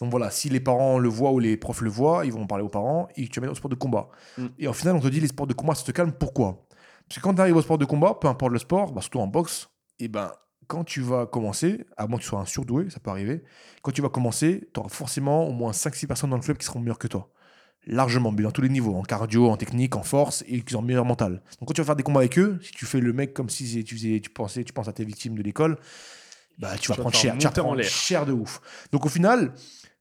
Donc voilà, si les parents le voient ou les profs le voient, ils vont en parler aux parents et tu vas mettre au sport de combat. Mm. Et au final, on te dit les sports de combat, ça te calme. Pourquoi? Parce que quand tu arrives au sport de combat, peu importe le sport, bah, surtout en boxe, et ben quand tu vas commencer, à moins que tu sois un surdoué, ça peut arriver, quand tu vas commencer, tu auras forcément au moins 5-6 personnes dans le club qui seront meilleures que toi. Largement, mais dans tous les niveaux, en cardio, en technique, en force, et qui ont meilleur mental. Donc quand tu vas faire des combats avec eux, si tu fais le mec comme si tu, faisais, tu, pensais, tu penses à tes victimes de l'école, bah, tu vas Tu vas prendre cher. Tu vas prendre cher de ouf. Donc au final,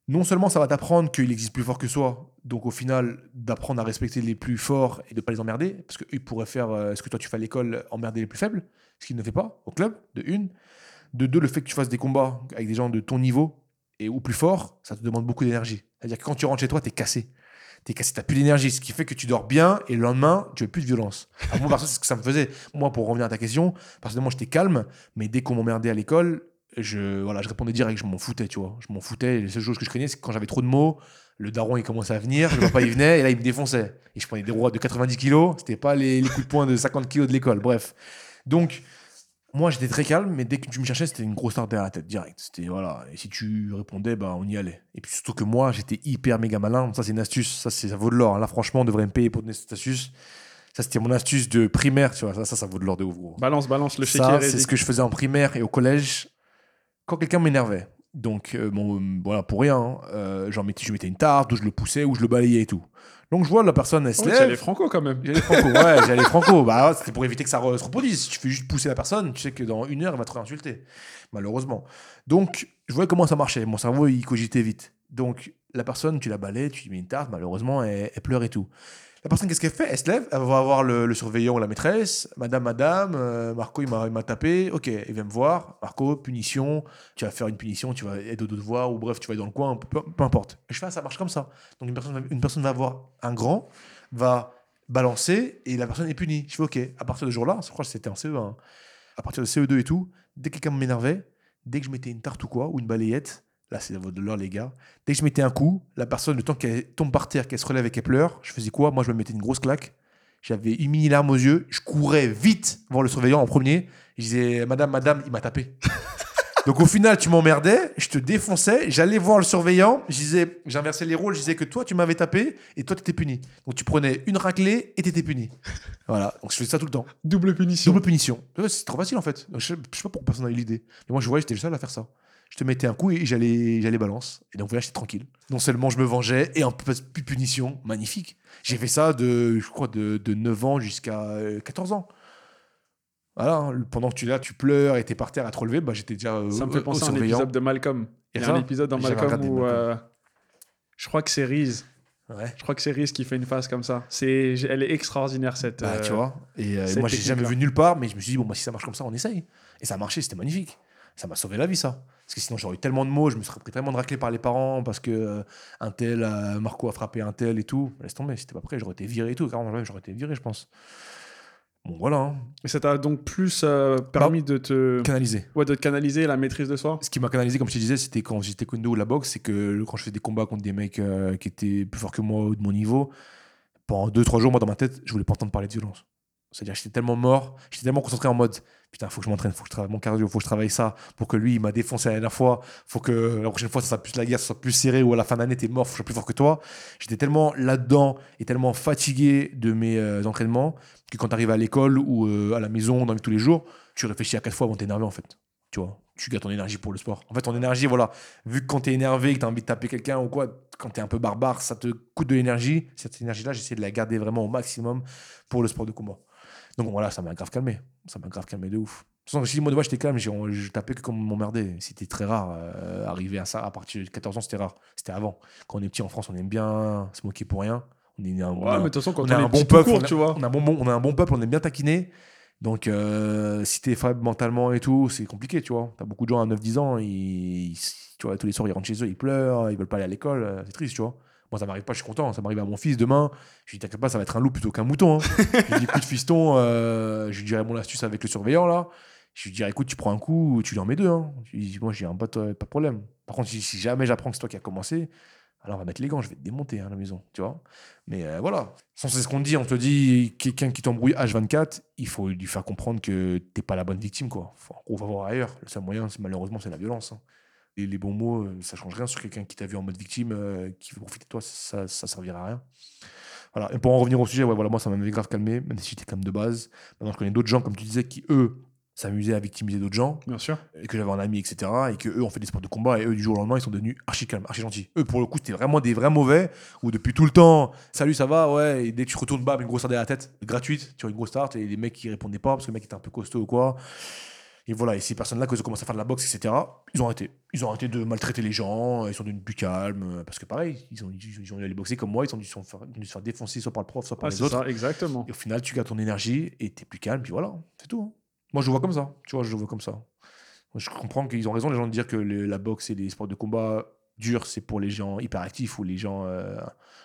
non seulement ça va t'apprendre qu'il existe plus fort que soi, donc au final, d'apprendre à respecter les plus forts et de pas les emmerder, parce qu'ils pourraient faire euh, ce que toi tu fais à l'école, emmerder les plus faibles, ce qu'il ne fait pas au club, de une. De deux, le fait que tu fasses des combats avec des gens de ton niveau et ou plus fort, ça te demande beaucoup d'énergie. C'est-à-dire que quand tu rentres chez toi, tu es cassé. Tu es cassé, tu plus d'énergie, ce qui fait que tu dors bien et le lendemain, tu veux plus de violence. Alors moi, perso, c'est ce que ça me faisait. Moi, pour revenir à ta question, personnellement, j'étais calme, mais dès qu'on m'emmerdait à l'école, je, voilà, je répondais direct, je m'en foutais, tu vois. Je m'en foutais. Les seules choses que je craignais, c'est que quand j'avais trop de mots, le daron, il commençait à venir, le papa, il venait, et là, il me défonçait. Et je prenais des rois de 90 kilos, c'était pas les, les coups de poing de 50 kilos de l'école, bref. Donc, moi, j'étais très calme, mais dès que tu me cherchais, c'était une grosse tarte derrière la tête, direct. C'était, voilà. Et si tu répondais, bah, on y allait. Et puis surtout que moi, j'étais hyper méga malin. Ça, c'est une astuce. Ça, c'est, ça vaut de l'or. Là, franchement, on devrait me payer pour donner cette astuce. Ça, c'était mon astuce de primaire, tu vois. Ça, ça, ça vaut de l'or de ouf, gros. Balance, balance le Ça, c'est ce que je faisais en primaire et au collège quand quelqu'un m'énervait. Donc, euh, bon, euh, voilà, pour rien, hein, euh, je mettais une tarte, ou je le poussais, ou je le balayais et tout. Donc, je vois la personne, elle se Oh, lève. les franco quand même. J'allais franco, ouais, j'allais franco. Bah, c'était pour éviter que ça re- se reproduise. Si tu fais juste pousser la personne, tu sais que dans une heure, elle va te réinsulter. Malheureusement. Donc, je voyais comment ça marchait. Mon cerveau, il cogitait vite. Donc, la personne, tu la balais, tu lui mets une tarte, malheureusement, elle, elle pleure et tout. La personne, qu'est-ce qu'elle fait? Elle se lève, elle va voir le, surveillant ou la maîtresse. Madame, madame, euh, Marco, il m'a tapé. Ok, il vient me voir. Marco, punition. Tu vas faire une punition, tu vas aider au devoir, ou bref, tu vas aller dans le coin, peu, importe. Je fais, ah, ça marche comme ça. Donc, une personne, une personne va voir un grand, va balancer et la personne est punie. Je fais OK. À partir de ce jour-là, je crois que c'était en CE1. hein. À partir de CE2 et tout, dès que quelqu'un m'énervait, dès que je mettais une tarte ou quoi, ou une balayette, là c'est de l'heure les gars, dès que je mettais un coup, la personne, le temps qu'elle tombe par terre, qu'elle se relève et qu'elle pleure, je faisais quoi? Moi je me mettais une grosse claque. J'avais une mini larme aux yeux, je courais vite voir le surveillant en premier. Je disais Madame, madame, il m'a tapé. Donc au final, tu m'emmerdais, je te défonçais, j'allais voir le surveillant, je disais, j'inversais les rôles, je disais que toi tu m'avais tapé et toi tu étais puni. Donc tu prenais une raclée et tu étais puni. Voilà, donc je faisais ça tout le temps. Double punition. Double punition. C'est trop facile en fait. Je sais, je sais pas pourquoi personne n'a eu l'idée. Mais moi je voyais, j'étais le seul à faire ça. Je te mettais un coup et j'allais j'allais balance. Et donc voilà, j'étais tranquille. Non seulement je me vengeais et en plus plus punition, magnifique. J'ai fait ça de, je crois, de, de 9 ans jusqu'à euh, 14 ans. Voilà, hein, pendant que tu es là, tu pleures et t'es par terre à te relever, bah, j'étais déjà euh, Ça me fait au penser à un épisode de Malcolm. Il y a un épisode dans Malcolm où euh, je crois que c'est Reese Ouais. Je crois que c'est Riz qui fait une phase comme ça. C'est, elle est extraordinaire cette. Bah, euh, tu vois. Et euh, moi, j'ai jamais vu nulle part, mais je me suis dit, bon, bah, si ça marche comme ça, on essaye. Et ça a marché, c'était magnifique. Ça m'a sauvé la vie, ça. Parce que sinon, j'aurais eu tellement de mots, je me serais pris tellement de raclés par les parents parce que euh, un tel, euh, Marco a frappé un tel et tout. Laisse tomber, si c'était pas prêt, j'aurais été viré et tout. Carrément, j'aurais été viré, je pense. Bon, voilà. hein. Et ça t'a donc plus euh, permis de te, Canalisé. ouais, de te canaliser la maîtrise de soi? Ce qui m'a canalisé, comme je te disais, c'était quand j'étais taekwondo ou la boxe, c'est que quand je faisais des combats contre des mecs euh, qui étaient plus forts que moi ou de mon niveau, pendant 2-3 jours, moi, dans ma tête, je voulais pas entendre parler de violence. C'est-à-dire, j'étais tellement mort, j'étais tellement concentré en mode putain, faut que je m'entraîne, faut que je travaille mon cardio, faut que je travaille ça pour que lui, il m'a défoncé la dernière fois, faut que la prochaine fois, ça soit plus la guerre, ça soit plus serré ou à la fin d'année, t'es mort, faut que je sois plus fort que toi. J'étais tellement là-dedans et tellement fatigué de mes euh, entraînements que quand t'arrives à l'école ou euh, à la maison, dans tous les jours, tu réfléchis à quatre fois avant de t'énerver en fait. Tu vois, tu gardes ton énergie pour le sport. En fait, ton énergie, voilà, vu que quand t'es énervé, que t'as envie de taper quelqu'un ou quoi, quand t'es un peu barbare, ça te coûte de l'énergie. Cette énergie-là, j'essaie de la garder vraiment au maximum pour le sport de combat. Donc voilà, ça m'a grave calmé. Ça m'a grave calmé de ouf. De toute façon, si moi de moi j'étais calme, je tapais que comme m'emmerder. C'était très rare. euh, arriver à ça, à partir de 14 ans, c'était rare. C'était avant. Quand on est petit en France, on aime bien se moquer pour rien. On est un, on Ouais, a- mais de toute façon, quand on on, a est un bon peuple, court, on a- tu vois. on a un bon, bon- on a un bon peuple, on est bien taquiné. Donc, euh, si t'es faible mentalement et tout, c'est compliqué, tu vois. T'as beaucoup de gens à 9-10 ans, ils, ils- tu vois, tous les soirs, ils rentrent chez eux, ils pleurent, ils veulent pas aller à l'école. euh, C'est triste, tu vois. Moi, ça m'arrive pas, je suis content. Ça m'arrive à mon fils demain. Je lui dis, t'inquiète pas, ça va être un loup plutôt qu'un mouton. hein. je lui dis, écoute, fiston, euh, je lui dirai mon astuce avec le surveillant, là. Je lui dirai, écoute, tu prends un coup, tu lui en mets deux. Hein. Je lui dis, moi, j'ai un pote, euh, pas de problème. Par contre, si, jamais j'apprends que c'est toi qui as commencé, alors on va mettre les gants, je vais te démonter hein, à la maison, tu vois. Mais euh, voilà. Sans c'est ce qu'on dit, on te dit quelqu'un qui t'embrouille H24, il faut lui faire comprendre que t'es pas la bonne victime, quoi. On va voir ailleurs. Le seul moyen, malheureusement, c'est la violence. Et les bons mots, euh, ça change rien sur quelqu'un qui t'a vu en mode victime, euh, qui veut profiter de toi, ça, ça servira à rien. Voilà. Et pour en revenir au sujet, ouais, voilà, moi, ça m'avait grave calmé, même si j'étais comme de base. Maintenant, je connais d'autres gens, comme tu disais, qui, eux, s'amusaient à victimiser d'autres gens Bien sûr. et que j'avais un ami, etc. Et que eux ont fait des sports de combat et eux, du jour au lendemain, ils sont devenus archi calmes, archi gentils. Eux, pour le coup, c'était vraiment des vrais mauvais où depuis tout le temps, salut, ça va, ouais, et dès que tu retournes bas, une grosse tarte à la tête, gratuite, tu as une grosse tarte et les mecs qui répondaient pas parce que le mec était un peu costaud ou quoi. Et voilà, et ces personnes-là, quand ils ont commencé à faire de la boxe, etc., ils ont arrêté. Ils ont arrêté de maltraiter les gens, ils sont devenus plus calmes, euh, parce que pareil, ils ont, ils ont, aller boxer comme moi, ils ont dû se faire, dû se faire défoncer soit par le prof, soit par Ah, les autres. ça, exactement. Et au final, tu gardes ton énergie et t'es plus calme, puis voilà, c'est tout. hein. Moi, je le vois comme ça. Tu vois, je le vois comme ça. Moi, Je comprends qu'ils ont raison, les gens, de dire que le- la boxe et les sports de combat durs, c'est pour les gens hyperactifs ou les gens euh,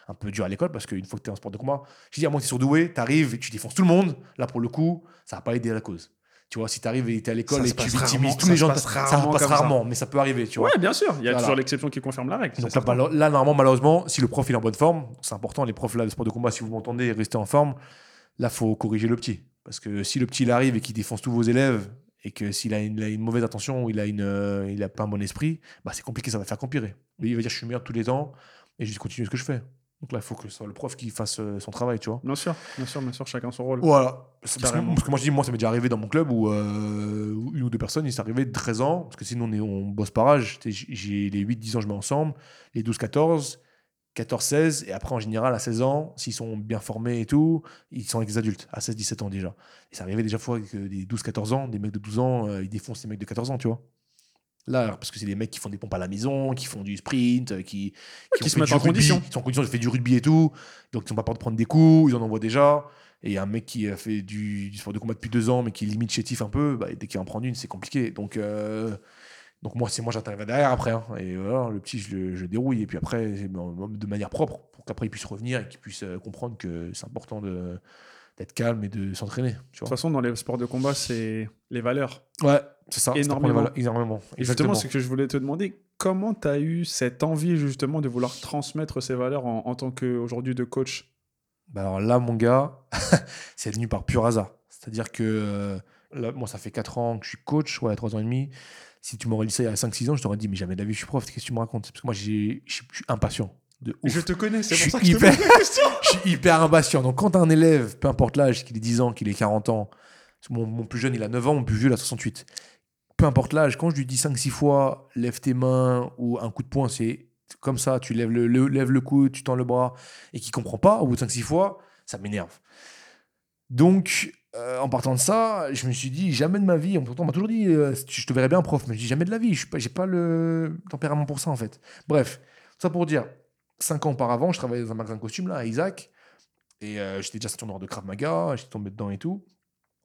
un peu durs à l'école, parce qu'une fois que tu es en sport de combat, je dis, à moins que tu es surdoué, tu arrives et tu défonces tout le monde. Là, pour le coup, ça va pas aider à la cause. Tu vois, si tu arrives et tu es à l'école et que tu victimises tous ça les gens, passe ça rarement passe ça. rarement, mais ça peut arriver, tu vois. Ouais, bien sûr. Il y a Voilà. toujours l'exception qui confirme la règle. Donc c'est là, normalement, malheureusement, si le prof il est en bonne forme, c'est important, les profs là, de sport de combat, si vous m'entendez, restez en forme. Là, faut corriger le petit. Parce que si le petit il arrive et qu'il défonce tous vos élèves, et que s'il a une, il a une mauvaise attention ou il a, une, euh, il a pas un bon esprit, bah, c'est compliqué, ça va faire qu'empirer. Lui, il va dire je suis meilleur tous les temps et je continue ce que je fais. Donc là, il faut que ce soit le prof qui fasse euh, son travail, tu vois. Bien sûr, bien sûr, bien sûr, chacun son rôle. Voilà. Parce que, Carrément. parce que moi, je dis, moi, ça m'est déjà arrivé dans mon club où, euh, où une ou deux personnes, il s'est arrivé de 13 ans, parce que sinon, on, est, on bosse par âge. J'ai les 8-10 ans, je mets ensemble, les 12-14, 14-16, et après, en général, à 16 ans, s'ils sont bien formés et tout, ils sont avec des adultes, à 16-17 ans déjà. Et ça arrivait déjà fois que des 12-14 ans, des mecs de 12 ans, euh, ils défoncent les mecs de 14 ans, tu vois. Là, parce que c'est des mecs qui font des pompes à la maison, qui font du sprint, euh, qui, qui se mettent en condition. Qui sont en condition, ils ont fait du rugby et tout. Donc, ils n'ont pas peur de prendre des coups, ils en envoient déjà. Et un mec qui a fait du, du sport de combat depuis deux ans, mais qui est limite chétif un peu. Bah, dès qu'il en prend une, c'est compliqué. Donc, euh, donc moi, c'est moi, j'interviens derrière après. hein. Et voilà, le petit, je le, je le dérouille. Et puis après, de manière propre, pour qu'après, il puisse revenir et qu'il puisse euh, comprendre que c'est important de d'être calme et de s'entraîner. De toute façon, dans les sports de combat, c'est les valeurs. Ouais, c'est ça. Énormément. valeurs- Énormément. Et justement, c'est que je voulais te demander comment tu as eu cette envie justement de vouloir transmettre ces valeurs en, en tant qu'aujourd'hui de coach? Bah alors là, mon gars, c'est venu par pur hasard. C'est-à-dire que euh, là, moi, ça fait 4 ans que je suis coach, ouais, 3 ans et demi. Si tu m'aurais dit ça il y a 5-6 ans, je t'aurais dit, mais jamais de la vie, je suis prof, qu'est-ce que tu me racontes? Parce que moi, je suis impatient. De ouf. Je te connais, c'est pour ça que je te hyper- pose la question. Je suis hyper impatient. Donc, quand un élève, peu importe l'âge, qu'il ait 10 ans, qu'il ait 40 ans, mon, mon plus jeune, il a 9 ans, mon plus vieux, il a 68. Peu importe l'âge, quand je lui dis 5-6 fois, lève tes mains ou un coup de poing, c'est comme ça, tu lèves le, le- lèves le coude, tu tends le bras, et qu'il comprend pas, au bout de 5-6 fois, ça m'énerve. Donc, euh, en partant de ça, je me suis dit, jamais de ma vie, on m'a toujours dit, euh, je te verrais bien prof, mais je dis jamais de la vie, je n'ai pas le tempérament pour ça en fait. Bref, ça pour dire, cinq ans auparavant, je travaillais dans un magasin de costumes là, à Isaac. Et euh, j'étais déjà ceinture noire de Krav Maga, j'étais tombé dedans et tout.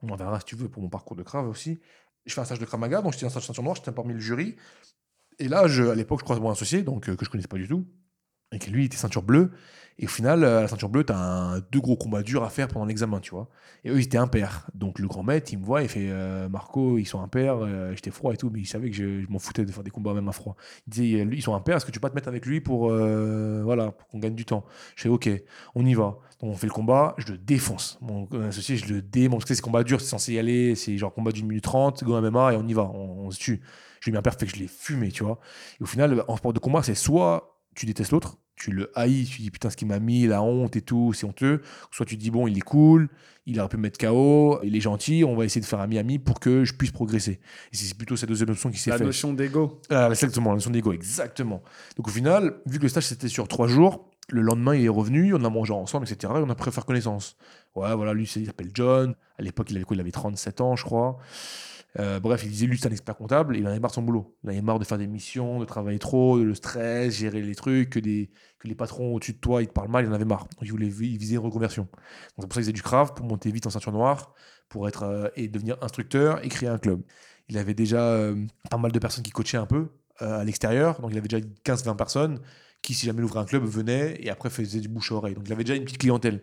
On verra si tu veux pour mon parcours de Krav aussi. Je fais un stage de Krav Maga, donc j'étais en stage ceinture noire, j'étais parmi le jury. Et là, je, à l'époque, je croise mon associé, donc euh, que je connaissais pas du tout, lui, il était ceinture bleue. Et au final, euh, la ceinture bleue, tu as deux gros combats durs à faire pendant l'examen, tu vois. Et eux, ils étaient impairs. Donc le grand maître, il me voit, il fait euh, Marco, ils sont impairs. Euh, J'étais froid et tout, mais il savait que je, m'en foutais de faire des combats même à froid. Il disait ils sont impairs, est-ce que tu peux pas te mettre avec lui pour, voilà, pour qu'on gagne du temps? Je fais ok, on y va. Donc on fait le combat, je le défonce. Mon associé, je le démonte. Parce que c'est combat dur, c'est censé y aller, c'est genre combat d'une minute trente, go MMA et on y va, on, se tue. Je lui mis un que je l'ai fumé, tu vois. Et au final, en sport de combat, c'est soit tu détestes l'autre, tu le haïs, tu dis putain ce qu'il m'a mis, la honte et tout, c'est honteux. Soit tu te dis bon, il est cool, il aurait pu me mettre KO, il est gentil, on va essayer de faire ami-ami pour que je puisse progresser. Et c'est plutôt cette deuxième option qui s'est La faite. notion d'ego. Ah, exactement, la notion d'ego, exactement. Donc au final, vu que le stage c'était sur trois jours, le lendemain il est revenu, on a mangé ensemble, etc. Et on a pu faire connaissance. Ouais, voilà, lui il s'appelle John. À l'époque, il avait quoi? Il avait 37 ans, je crois. Euh, bref, il disait lui c'est un expert comptable, il en avait marre de son boulot. Il en avait marre de faire des missions, de travailler trop, de le stress, gérer les trucs, que, les patrons au-dessus de toi ils te parlent mal, il en avait marre. Donc il voulait il visait une reconversion. Donc c'est pour ça qu'il faisait du craft, pour monter vite en ceinture noire, pour être euh, et devenir instructeur et créer un club. Il avait déjà euh, pas mal de personnes qui coachaient un peu à l'extérieur, donc il avait déjà 15-20 personnes qui, si jamais il ouvrait un club, venaient et après faisaient du bouche à oreille. Donc il avait déjà une petite clientèle.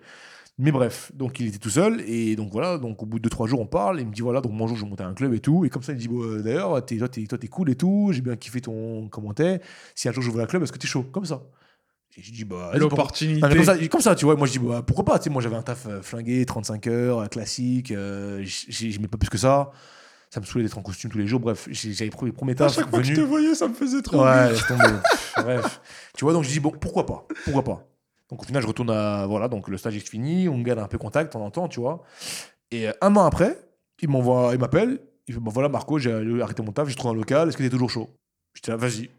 Mais bref, donc il était tout seul et donc voilà, donc au bout de 2-3 jours on parle, il me dit voilà, donc mon jour je vais monter un club et tout, et comme ça il dit bon, euh, d'ailleurs, toi t'es toi, t'es cool et tout, j'ai bien kiffé ton comment t'es, si un jour j'ouvre un club, est-ce que t'es chaud? Comme ça. Et je dis bah, L'opportunité. mais comme, ça, comme ça, tu vois, moi je dis bah, pourquoi pas, tu sais, moi j'avais un taf euh, flingué, 35 heures, euh, classique, euh, j- je mets pas plus que ça, ça me saoulait d'être en costume tous les jours, bref, j'avais pris les premiers À chaque fois que je te voyais, ça me faisait trop. Ouais, rire. Bref. Tu vois, donc je dis, bon, pourquoi pas? Pourquoi pas? Donc au final, je retourne à. Voilà, donc le stage est fini, on garde un peu contact de temps en temps, tu vois. Et euh, un an après, il m'envoie, il m'appelle, il fait, bon voilà, Marco, j'ai arrêté mon taf, j'ai trouvé un local, est-ce que t'es toujours chaud? J'étais là, vas-y.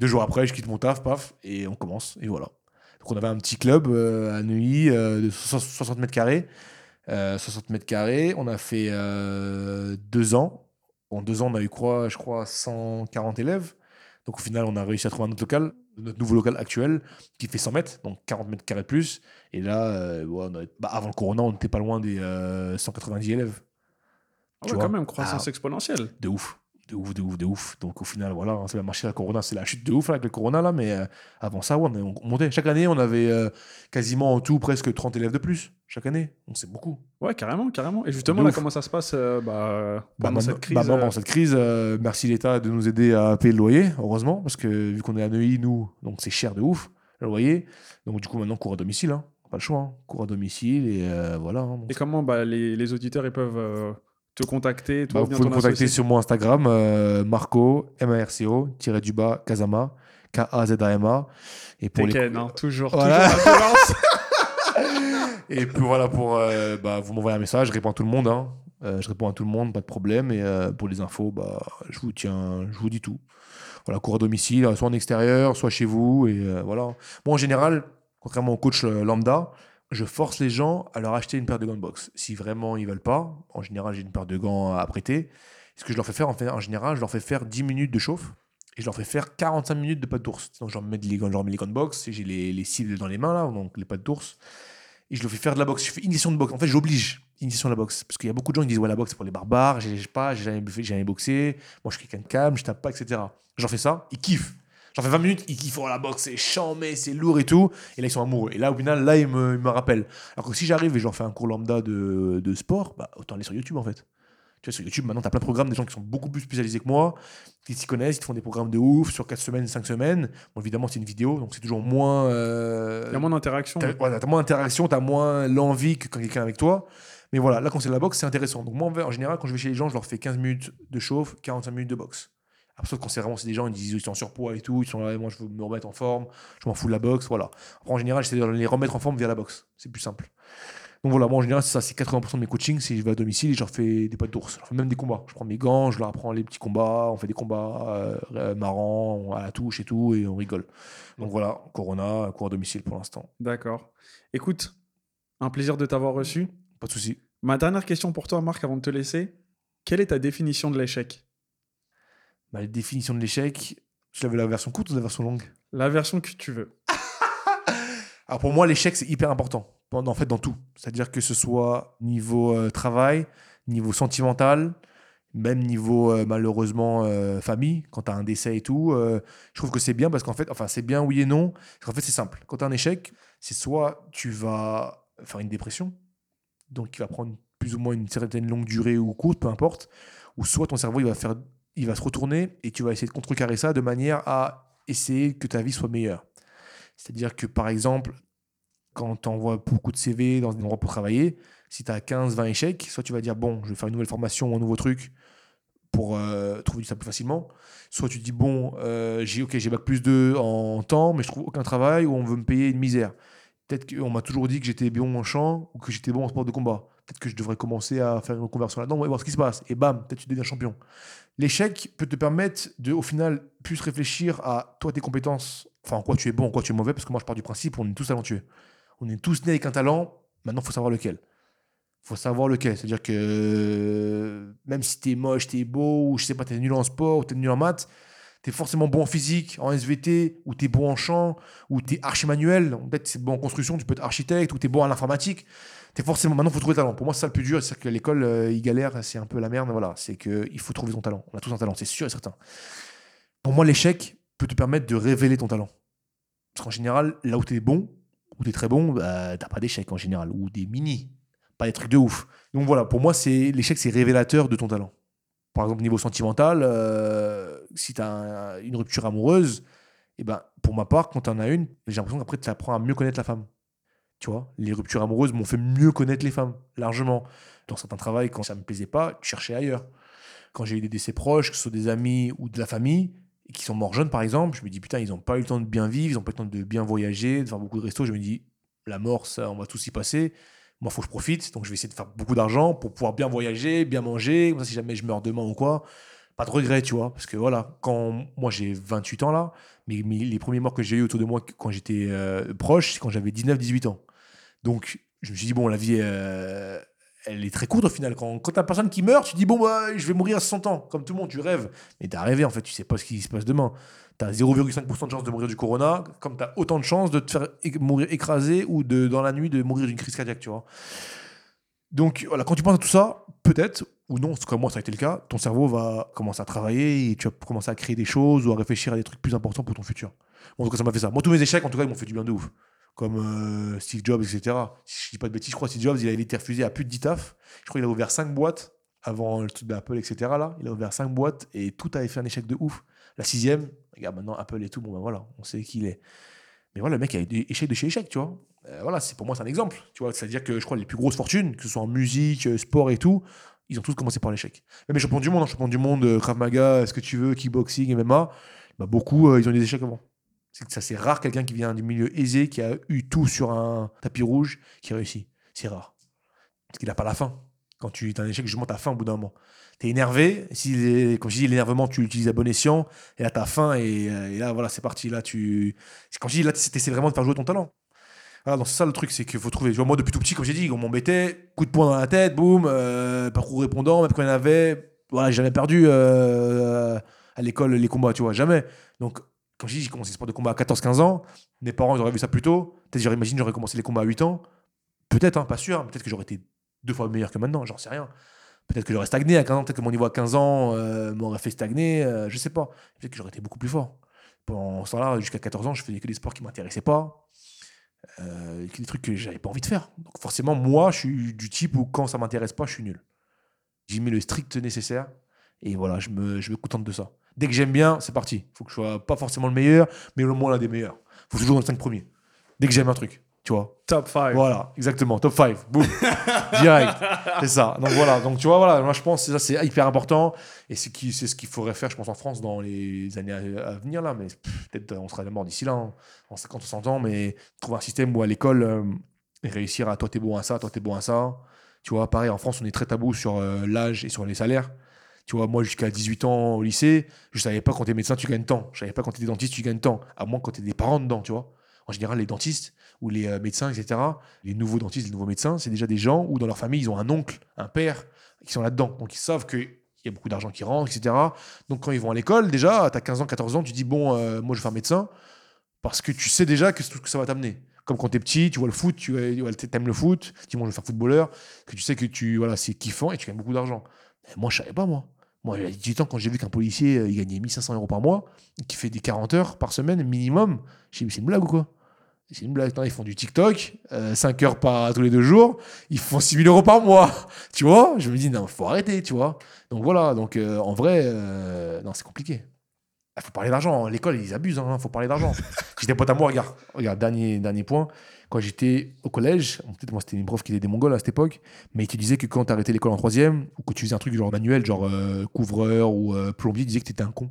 Deux jours après, je quitte mon taf, paf, et on commence, et voilà. Donc on avait un petit club euh, à euh, de 60 60 mètres carrés. Euh, 60 mètres carrés, on a fait euh, deux ans. En deux ans, on a eu quoi Je crois 140 élèves. Donc au final, on a réussi à trouver un autre local, notre nouveau local actuel, qui fait 100 mètres, donc 40 mètres carrés plus. Et là, euh, ouais, on a- bah, avant le Corona, on n'était pas loin des euh, 190 élèves. Ah tu ouais, vois. quand même, croissance Ah. exponentielle. De ouf. De ouf, de ouf, de ouf. Donc au final, voilà, hein, ça va marcher la Corona. C'est la chute de ouf là, avec le Corona, là. Mais euh, avant ça, ouais, on, on montait. Chaque année, on avait euh, quasiment en tout presque 30 élèves de plus. Chaque année. Donc c'est beaucoup. Ouais, carrément, carrément. Et justement, là, ouf. comment ça se passe euh, bah, Bah, pendant maintenant- cette crise bah, pendant euh, cette crise, euh, merci l'État de nous aider à payer le loyer, heureusement, parce que vu qu'on est à Neuilly, nous, donc c'est cher de ouf, le loyer. Donc du coup, maintenant, cours à domicile, hein. pas le choix, hein. cours à domicile, et euh, voilà. hein. Donc, Et comment bah, les, les auditeurs ils peuvent euh, te contacter toi bah, ou vous pouvez me contacter sur mon Instagram, euh, Marco, M-A-R-C-O, tiré du bas, Kazama, K-A-Z-A-M-A. Et pour les... Hein, toujours, Voilà. toujours la. Et puis voilà, pour, euh, bah, vous m'envoyez un message, je réponds à tout le monde. hein. Euh, je réponds à tout le monde, pas de problème. Et pour les infos, bah, je vous tiens, je vous dis tout. Voilà, cours à domicile, soit en extérieur, soit chez vous. Et voilà. Moi, en général, contrairement au coach lambda, je force les gens à leur acheter une paire de gants de boxe. Si vraiment ils veulent pas, en général, j'ai une paire de gants à prêter. Ce que je leur fais faire, en, fait, en général, je leur fais faire 10 minutes de chauffe et je leur fais faire 45 minutes de pattes d'ours. Donc, je leur mets les gants, je leur mets gants de boxe et j'ai les, les cibles dans les mains, là, donc les pattes d'ours. Et je leur fais faire de la boxe. Je fais initiation de boxe. En fait, j'oblige initiation de la boxe. Parce qu'il y a beaucoup de gens qui disent Ouais, la boxe, c'est pour les barbares. J'ai pas, j'ai jamais, boxé. Moi, je suis quelqu'un de calme, je tape pas, etc. J'en fais ça, ils kiffent. J'en fais 20 minutes, ils kiffent Oh, la boxe, c'est chambé, c'est lourd et tout. Et là, ils sont amoureux. Et là, au final, là, ils me, ils me rappellent. Alors que si j'arrive et j'en fais un cours lambda de, de sport, bah, autant aller sur YouTube, en fait. Tu vois, sur YouTube, maintenant, tu as plein de programmes, des gens qui sont beaucoup plus spécialisés que moi, qui s'y connaissent, qui te font des programmes de ouf sur 4 semaines, 5 semaines. Bon, évidemment, c'est une vidéo, donc c'est toujours moins. euh, Il y a moins d'interaction. T'as voilà, t'as moins d'interaction, t'as moins l'envie que quand quelqu'un est avec toi. Mais voilà, là, quand c'est de la boxe, c'est intéressant. Donc, moi, en général, quand je vais chez les gens, je leur fais 15 minutes de chauffe, 45 minutes de boxe. Après, sauf quand c'est vraiment des gens, ils disent ils sont en surpoids et tout, ils sont là, moi, je veux me remettre en forme, je m'en fous de la boxe, voilà. Après, en général, j'essaie de les remettre en forme via la boxe. C'est plus simple. Donc voilà, moi en général, c'est ça, c'est 80% de mes coachings, c'est je vais à domicile et je leur fais des pattes d'ours. Je leur fais même des combats. Je prends mes gants, je leur apprends les petits combats, on fait des combats euh, euh, marrants, à la touche et tout, et on rigole. Donc voilà, Corona, cours à domicile pour l'instant. D'accord. Écoute, un plaisir de t'avoir reçu. Pas de souci. Ma dernière question pour toi, Marc, avant de te laisser. Quelle est ta définition de l'échec? Bah, la définition de l'échec, tu avais la version courte ou la version longue? La version que tu veux. Alors pour moi, l'échec, c'est hyper important. En en fait, dans tout. C'est-à-dire que ce soit niveau euh, travail, niveau sentimental, même niveau euh, malheureusement euh, famille, quand tu as un décès et tout. je trouve que c'est bien parce qu'en fait, enfin, c'est bien oui et non. Parce qu'en fait, c'est simple. Quand tu as un échec, c'est soit tu vas faire une dépression, donc qui va prendre plus ou moins une certaine longue durée ou courte, peu importe, ou soit ton cerveau il va faire, il va se retourner et tu vas essayer de contrecarrer ça de manière à essayer que ta vie soit meilleure. C'est-à-dire que par exemple, quand tu envoies beaucoup de CV dans un endroit pour travailler, si tu as 15-20 échecs, soit tu vas dire bon, je vais faire une nouvelle formation ou un nouveau truc pour euh, trouver ça plus facilement, soit tu dis bon, euh, j'ai ok, j'ai bac plus 2 en temps, mais je trouve aucun travail ou on veut me payer une misère. Peut-être qu'on m'a toujours dit que j'étais bon en chant ou que j'étais bon en sport de combat. Peut-être que je devrais commencer à faire une reconversion là-dedans et voir ce qui se passe. Et bam, peut-être tu deviens champion. L'échec peut te permettre de, au final, plus réfléchir à toi, tes compétences, enfin en quoi tu es bon, en quoi tu es mauvais, parce que moi je pars du principe, on est tous talentueux. On est tous nés avec un talent, maintenant il faut savoir lequel. Il faut savoir lequel. C'est-à-dire que même si tu es moche, tu es beau, ou je sais pas, tu es nul en sport, ou tu es nul en maths, tu es forcément bon en physique, en SVT, ou tu es bon en chant, ou tu es archi-manuel. Peut-être c'est bon en construction, tu peux être architecte, ou tu es bon en informatique. Forcément. Maintenant, il faut trouver le talent. Pour moi, c'est ça le plus dur. C'est que l'école, euh, ils galèrent, c'est un peu la merde. Voilà, c'est qu'il faut trouver ton talent. On a tous un talent, c'est sûr et certain. Pour moi, l'échec peut te permettre de révéler ton talent. Parce qu'en général, là où tu es bon, où tu es très bon, bah, t'as pas d'échec en général, ou des mini, pas des trucs de ouf. Donc voilà, pour moi, c'est l'échec, c'est révélateur de ton talent. Par exemple, niveau sentimental, euh, si tu as une rupture amoureuse, et ben, pour ma part, quand tu en as une, j'ai l'impression qu'après, tu apprends à mieux connaître la femme. Tu vois, les ruptures amoureuses m'ont fait mieux connaître les femmes, largement. Dans certains travails, quand ça me plaisait pas, je cherchais ailleurs. Quand j'ai eu des décès proches, que ce soit des amis ou de la famille, et qui sont morts jeunes, par exemple, je me dis, putain, ils n'ont pas eu le temps de bien vivre, ils n'ont pas eu le temps de bien voyager, de faire beaucoup de restos. Je me dis, la mort, ça, on va tous y passer. Moi, faut que je profite, donc je vais essayer de faire beaucoup d'argent pour pouvoir bien voyager, bien manger. Comme ça, si jamais je meurs demain ou quoi, pas de regret, tu vois. Parce que voilà, quand moi j'ai 28 ans là, mais, les premiers morts que j'ai eu autour de moi quand j'étais euh, proche, c'est quand j'avais 19-18 ans. Donc je me suis dit, bon, la vie, euh, elle est très courte au final. Quand, quand t'as personne qui meurt, tu dis, bon, bah, je vais mourir à 60 ans, comme tout le monde, tu rêves. Mais t'as rêvé en fait, tu sais pas ce qui se passe demain. T'as 0,5% de chance de mourir du corona, comme t'as autant de chances de te faire mourir écrasé ou de, dans la nuit de mourir d'une crise cardiaque, tu vois. Donc voilà, quand tu penses à tout ça, peut-être, ou non, comme moi ça a été le cas, ton cerveau va commencer à travailler et tu vas commencer à créer des choses ou à réfléchir à des trucs plus importants pour ton futur. Bon, en tout cas, ça m'a fait ça. Moi, tous mes échecs, en tout cas, ils m'ont fait du bien de ouf. Comme euh, Steve Jobs, etc. Si je dis pas de bêtises, je crois que Steve Jobs, il a été refusé à plus de 10 tafs. Je crois qu'il a ouvert 5 boîtes avant le truc d'Apple, etc. Là. Il a ouvert 5 boîtes et tout avait fait un échec de ouf. La sixième, regarde maintenant Apple et tout, bon ben voilà, on sait qui il est. Mais voilà, le mec a eu des échecs de chez échecs, tu vois. Euh, voilà, c'est pour moi, c'est un exemple. Tu vois, c'est-à-dire que je crois les plus grosses fortunes, que ce soit en musique, euh, sport et tout, ils ont tous commencé par l'échec. Même les champions du monde, hein, champions du monde, euh, Krav Maga, ce que tu veux, kickboxing, MMA, bah, beaucoup, euh, ils ont des échecs avant. C'est que ça, c'est rare quelqu'un qui vient du milieu aisé, qui a eu tout sur un tapis rouge, qui réussit. C'est rare. Parce qu'il n'a pas la fin. Quand tu as un échec, justement, tu as faim au bout d'un moment. Tu es énervé. Si comme je dis, l'énervement, tu l'utilises à bon escient. Et là, tu as faim. Et, euh, là, voilà, c'est parti. Là, tu. Quand je dis, là, tu essaies vraiment de faire jouer ton talent. Voilà, donc c'est ça le truc, c'est qu'il faut trouver. Moi, depuis tout petit, comme j'ai dit, on m'embêtait, coup de poing dans la tête, boum, euh, parcours répondant, même quand il y en avait, voilà, jamais perdu euh, à l'école les combats, tu vois, jamais. Donc, quand j'ai dit, j'ai commencé le sport de combat à 14-15 ans, mes parents, ils auraient vu ça plus tôt. Peut-être, j'aurais imagine, j'aurais commencé les combats à 8 ans. Peut-être, hein, pas sûr. Peut-être que j'aurais été deux fois meilleur que maintenant, j'en sais rien. Peut-être que j'aurais stagné à 15 ans, peut-être que mon niveau à 15 ans euh, m'aurait fait stagner, euh, je sais pas. Peut-être que j'aurais été beaucoup plus fort. Pendant ce temps-là, jusqu'à 14 ans, je faisais que des sports qui m'intéressaient pas, euh, des trucs que j'avais pas envie de faire. Donc forcément, moi, je suis du type où quand ça m'intéresse pas, je suis nul. J'y mets le strict nécessaire et voilà, je me, je contente de ça. Dès que j'aime bien, c'est parti. Faut que je sois pas forcément le meilleur, mais au moins l'un des meilleurs. Faut toujours dans les 5 premiers. Dès que j'aime un truc, tu vois. Top 5. Voilà, exactement. Top 5. Boum. Direct. C'est ça. Donc voilà. Donc tu vois, voilà. Moi, je pense que ça, c'est hyper important. Et c'est qui- c'est ce qu'il faudrait faire, je pense, en France dans les années à, à venir, là. Mais peut-être euh, on sera mort d'ici là, hein, en 50 ou 100 ans. Mais trouver un système où à l'école, euh, réussir à toi, t'es bon à ça, toi, t'es bon à ça. Tu vois, pareil, en France, on est très tabou sur euh, l'âge et sur les salaires. Tu vois, moi, jusqu'à 18 ans au lycée, je savais pas quand t'es médecin, tu gagnes tant. Je savais pas quand t'es dentiste, tu gagnes tant. À moins quand t'es des parents dedans, tu vois. En général, les dentistes ou les euh, médecins, etc., les nouveaux dentistes, les nouveaux médecins, c'est déjà des gens où dans leur famille, ils ont un oncle, un père qui sont là-dedans. Donc, ils savent qu'il y a beaucoup d'argent qui rentre, etc. Donc, quand ils vont à l'école, déjà, tu as 15 ans, 14 ans, tu dis, bon, euh, moi, je vais faire médecin parce que tu sais déjà que tout ce que ça va t'amener. Comme quand t'es petit, tu vois le foot, tu vois, aimes le foot, tu dis, moi, je veux faire footballeur, que tu sais que tu, voilà, c'est kiffant et tu gagnes beaucoup d'argent. Moi, je savais pas, moi. Moi, il y a 18 ans, quand j'ai vu qu'un policier, euh, il gagnait 1500 euros par mois, qui fait des 40 heures par semaine minimum, j'ai dit, c'est une blague ou quoi? C'est une blague. Ils font du TikTok, 5 euh, heures par tous les deux jours, ils font 6 000 euros par mois. Tu vois Je me dis, non, faut arrêter, tu vois. Donc voilà, donc euh, en vrai, non, c'est compliqué. Il faut parler d'argent. L'école, ils abusent, il hein, faut parler d'argent. J'étais pote à moi, regarde, regarde dernier, dernier point. Quand j'étais au collège, peut-être moi c'était une prof qui était des Mongols à cette époque, mais il te disait que quand tu arrêtais l'école en troisième, ou que tu faisais un truc genre manuel, genre euh, couvreur ou euh, plombier, il disait que tu étais un con.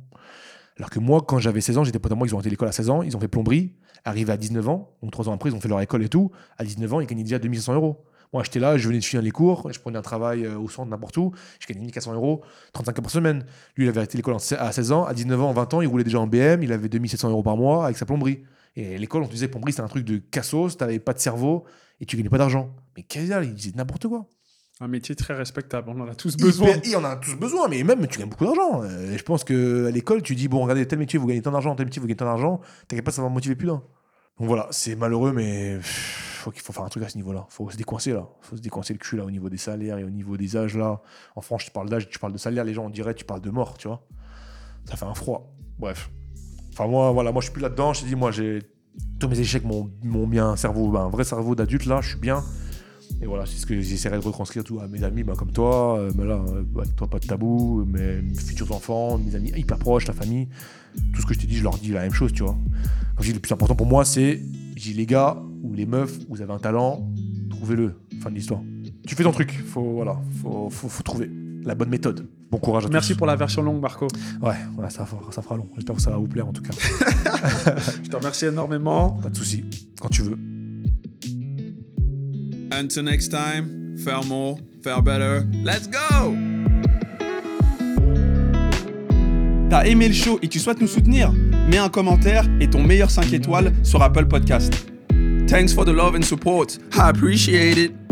Alors que moi, quand j'avais 16 ans, j'étais pote à moi, ils ont arrêté l'école à 16 ans, ils ont fait plomberie, arrivé à 19 ans, donc 3 ans après, ils ont fait leur école et tout. À 19 ans, ils gagnaient déjà 2500 euros. Moi, j'étais là, je venais de finir les cours, je prenais un travail euh, au centre, n'importe où, je gagnais 1400 euros, 35 heures par semaine. Lui, il avait arrêté l'école à 16 ans, à 19 ans, 20 ans, il roulait déjà en BM, il avait 2700 euros par mois avec sa plomberie. Et l'école, on te disait, plomberie, c'était un truc de cassos, t'avais pas de cerveau et tu gagnais pas d'argent. Mais qu'est-ce il disait n'importe quoi. Un métier très respectable, on en a tous besoin. Et on en a tous besoin, mais même tu gagnes beaucoup d'argent. Euh, je pense qu'à l'école, tu dis, bon, regardez, tel métier, vous gagnez tant d'argent, tel métier, vous gagnez tant d'argent, t'inquiète pas, ça va motiver plus d'un. Donc voilà, c'est malheureux, mais faut qu'il faut faire un truc à ce niveau-là. faut se décoincer là. faut se décoincer le cul là au niveau des salaires et au niveau des âges là. En France, tu parles d'âge, tu parles de salaire, les gens on dirait tu parles de mort, tu vois. Ça fait un froid. Bref. Enfin moi, voilà, moi je suis plus là-dedans. Je te dis, moi j'ai tous mes échecs m'ont bien un cerveau, ben, un vrai cerveau d'adulte là, je suis bien. Et voilà, c'est ce que j'essaierai de retranscrire tout à mes amis ben, comme toi, euh, ben là, euh, bah, toi pas de tabou, mes futurs enfants, mes amis hyper proches, ta famille. Tout ce que je te dis, je leur dis la même chose, tu vois. Quand je dis le plus important pour moi, c'est, j'ai les gars ou les meufs, vous avez un talent, trouvez-le. Fin de l'histoire. Tu fais ton truc, faut, voilà, faut, faut, faut trouver la bonne méthode. Bon courage à Merci pour la version longue, Marco. Ouais, ça, ça fera long. J'espère que ça va vous plaire en tout cas. Je te remercie énormément. Pas de souci, quand tu veux. Until next time, faire more, faire better. Let's go! T'as aimé le show et tu souhaites nous soutenir? Mets un commentaire et ton meilleur 5 étoiles sur Apple Podcast. Thanks for the love and support. I appreciate it.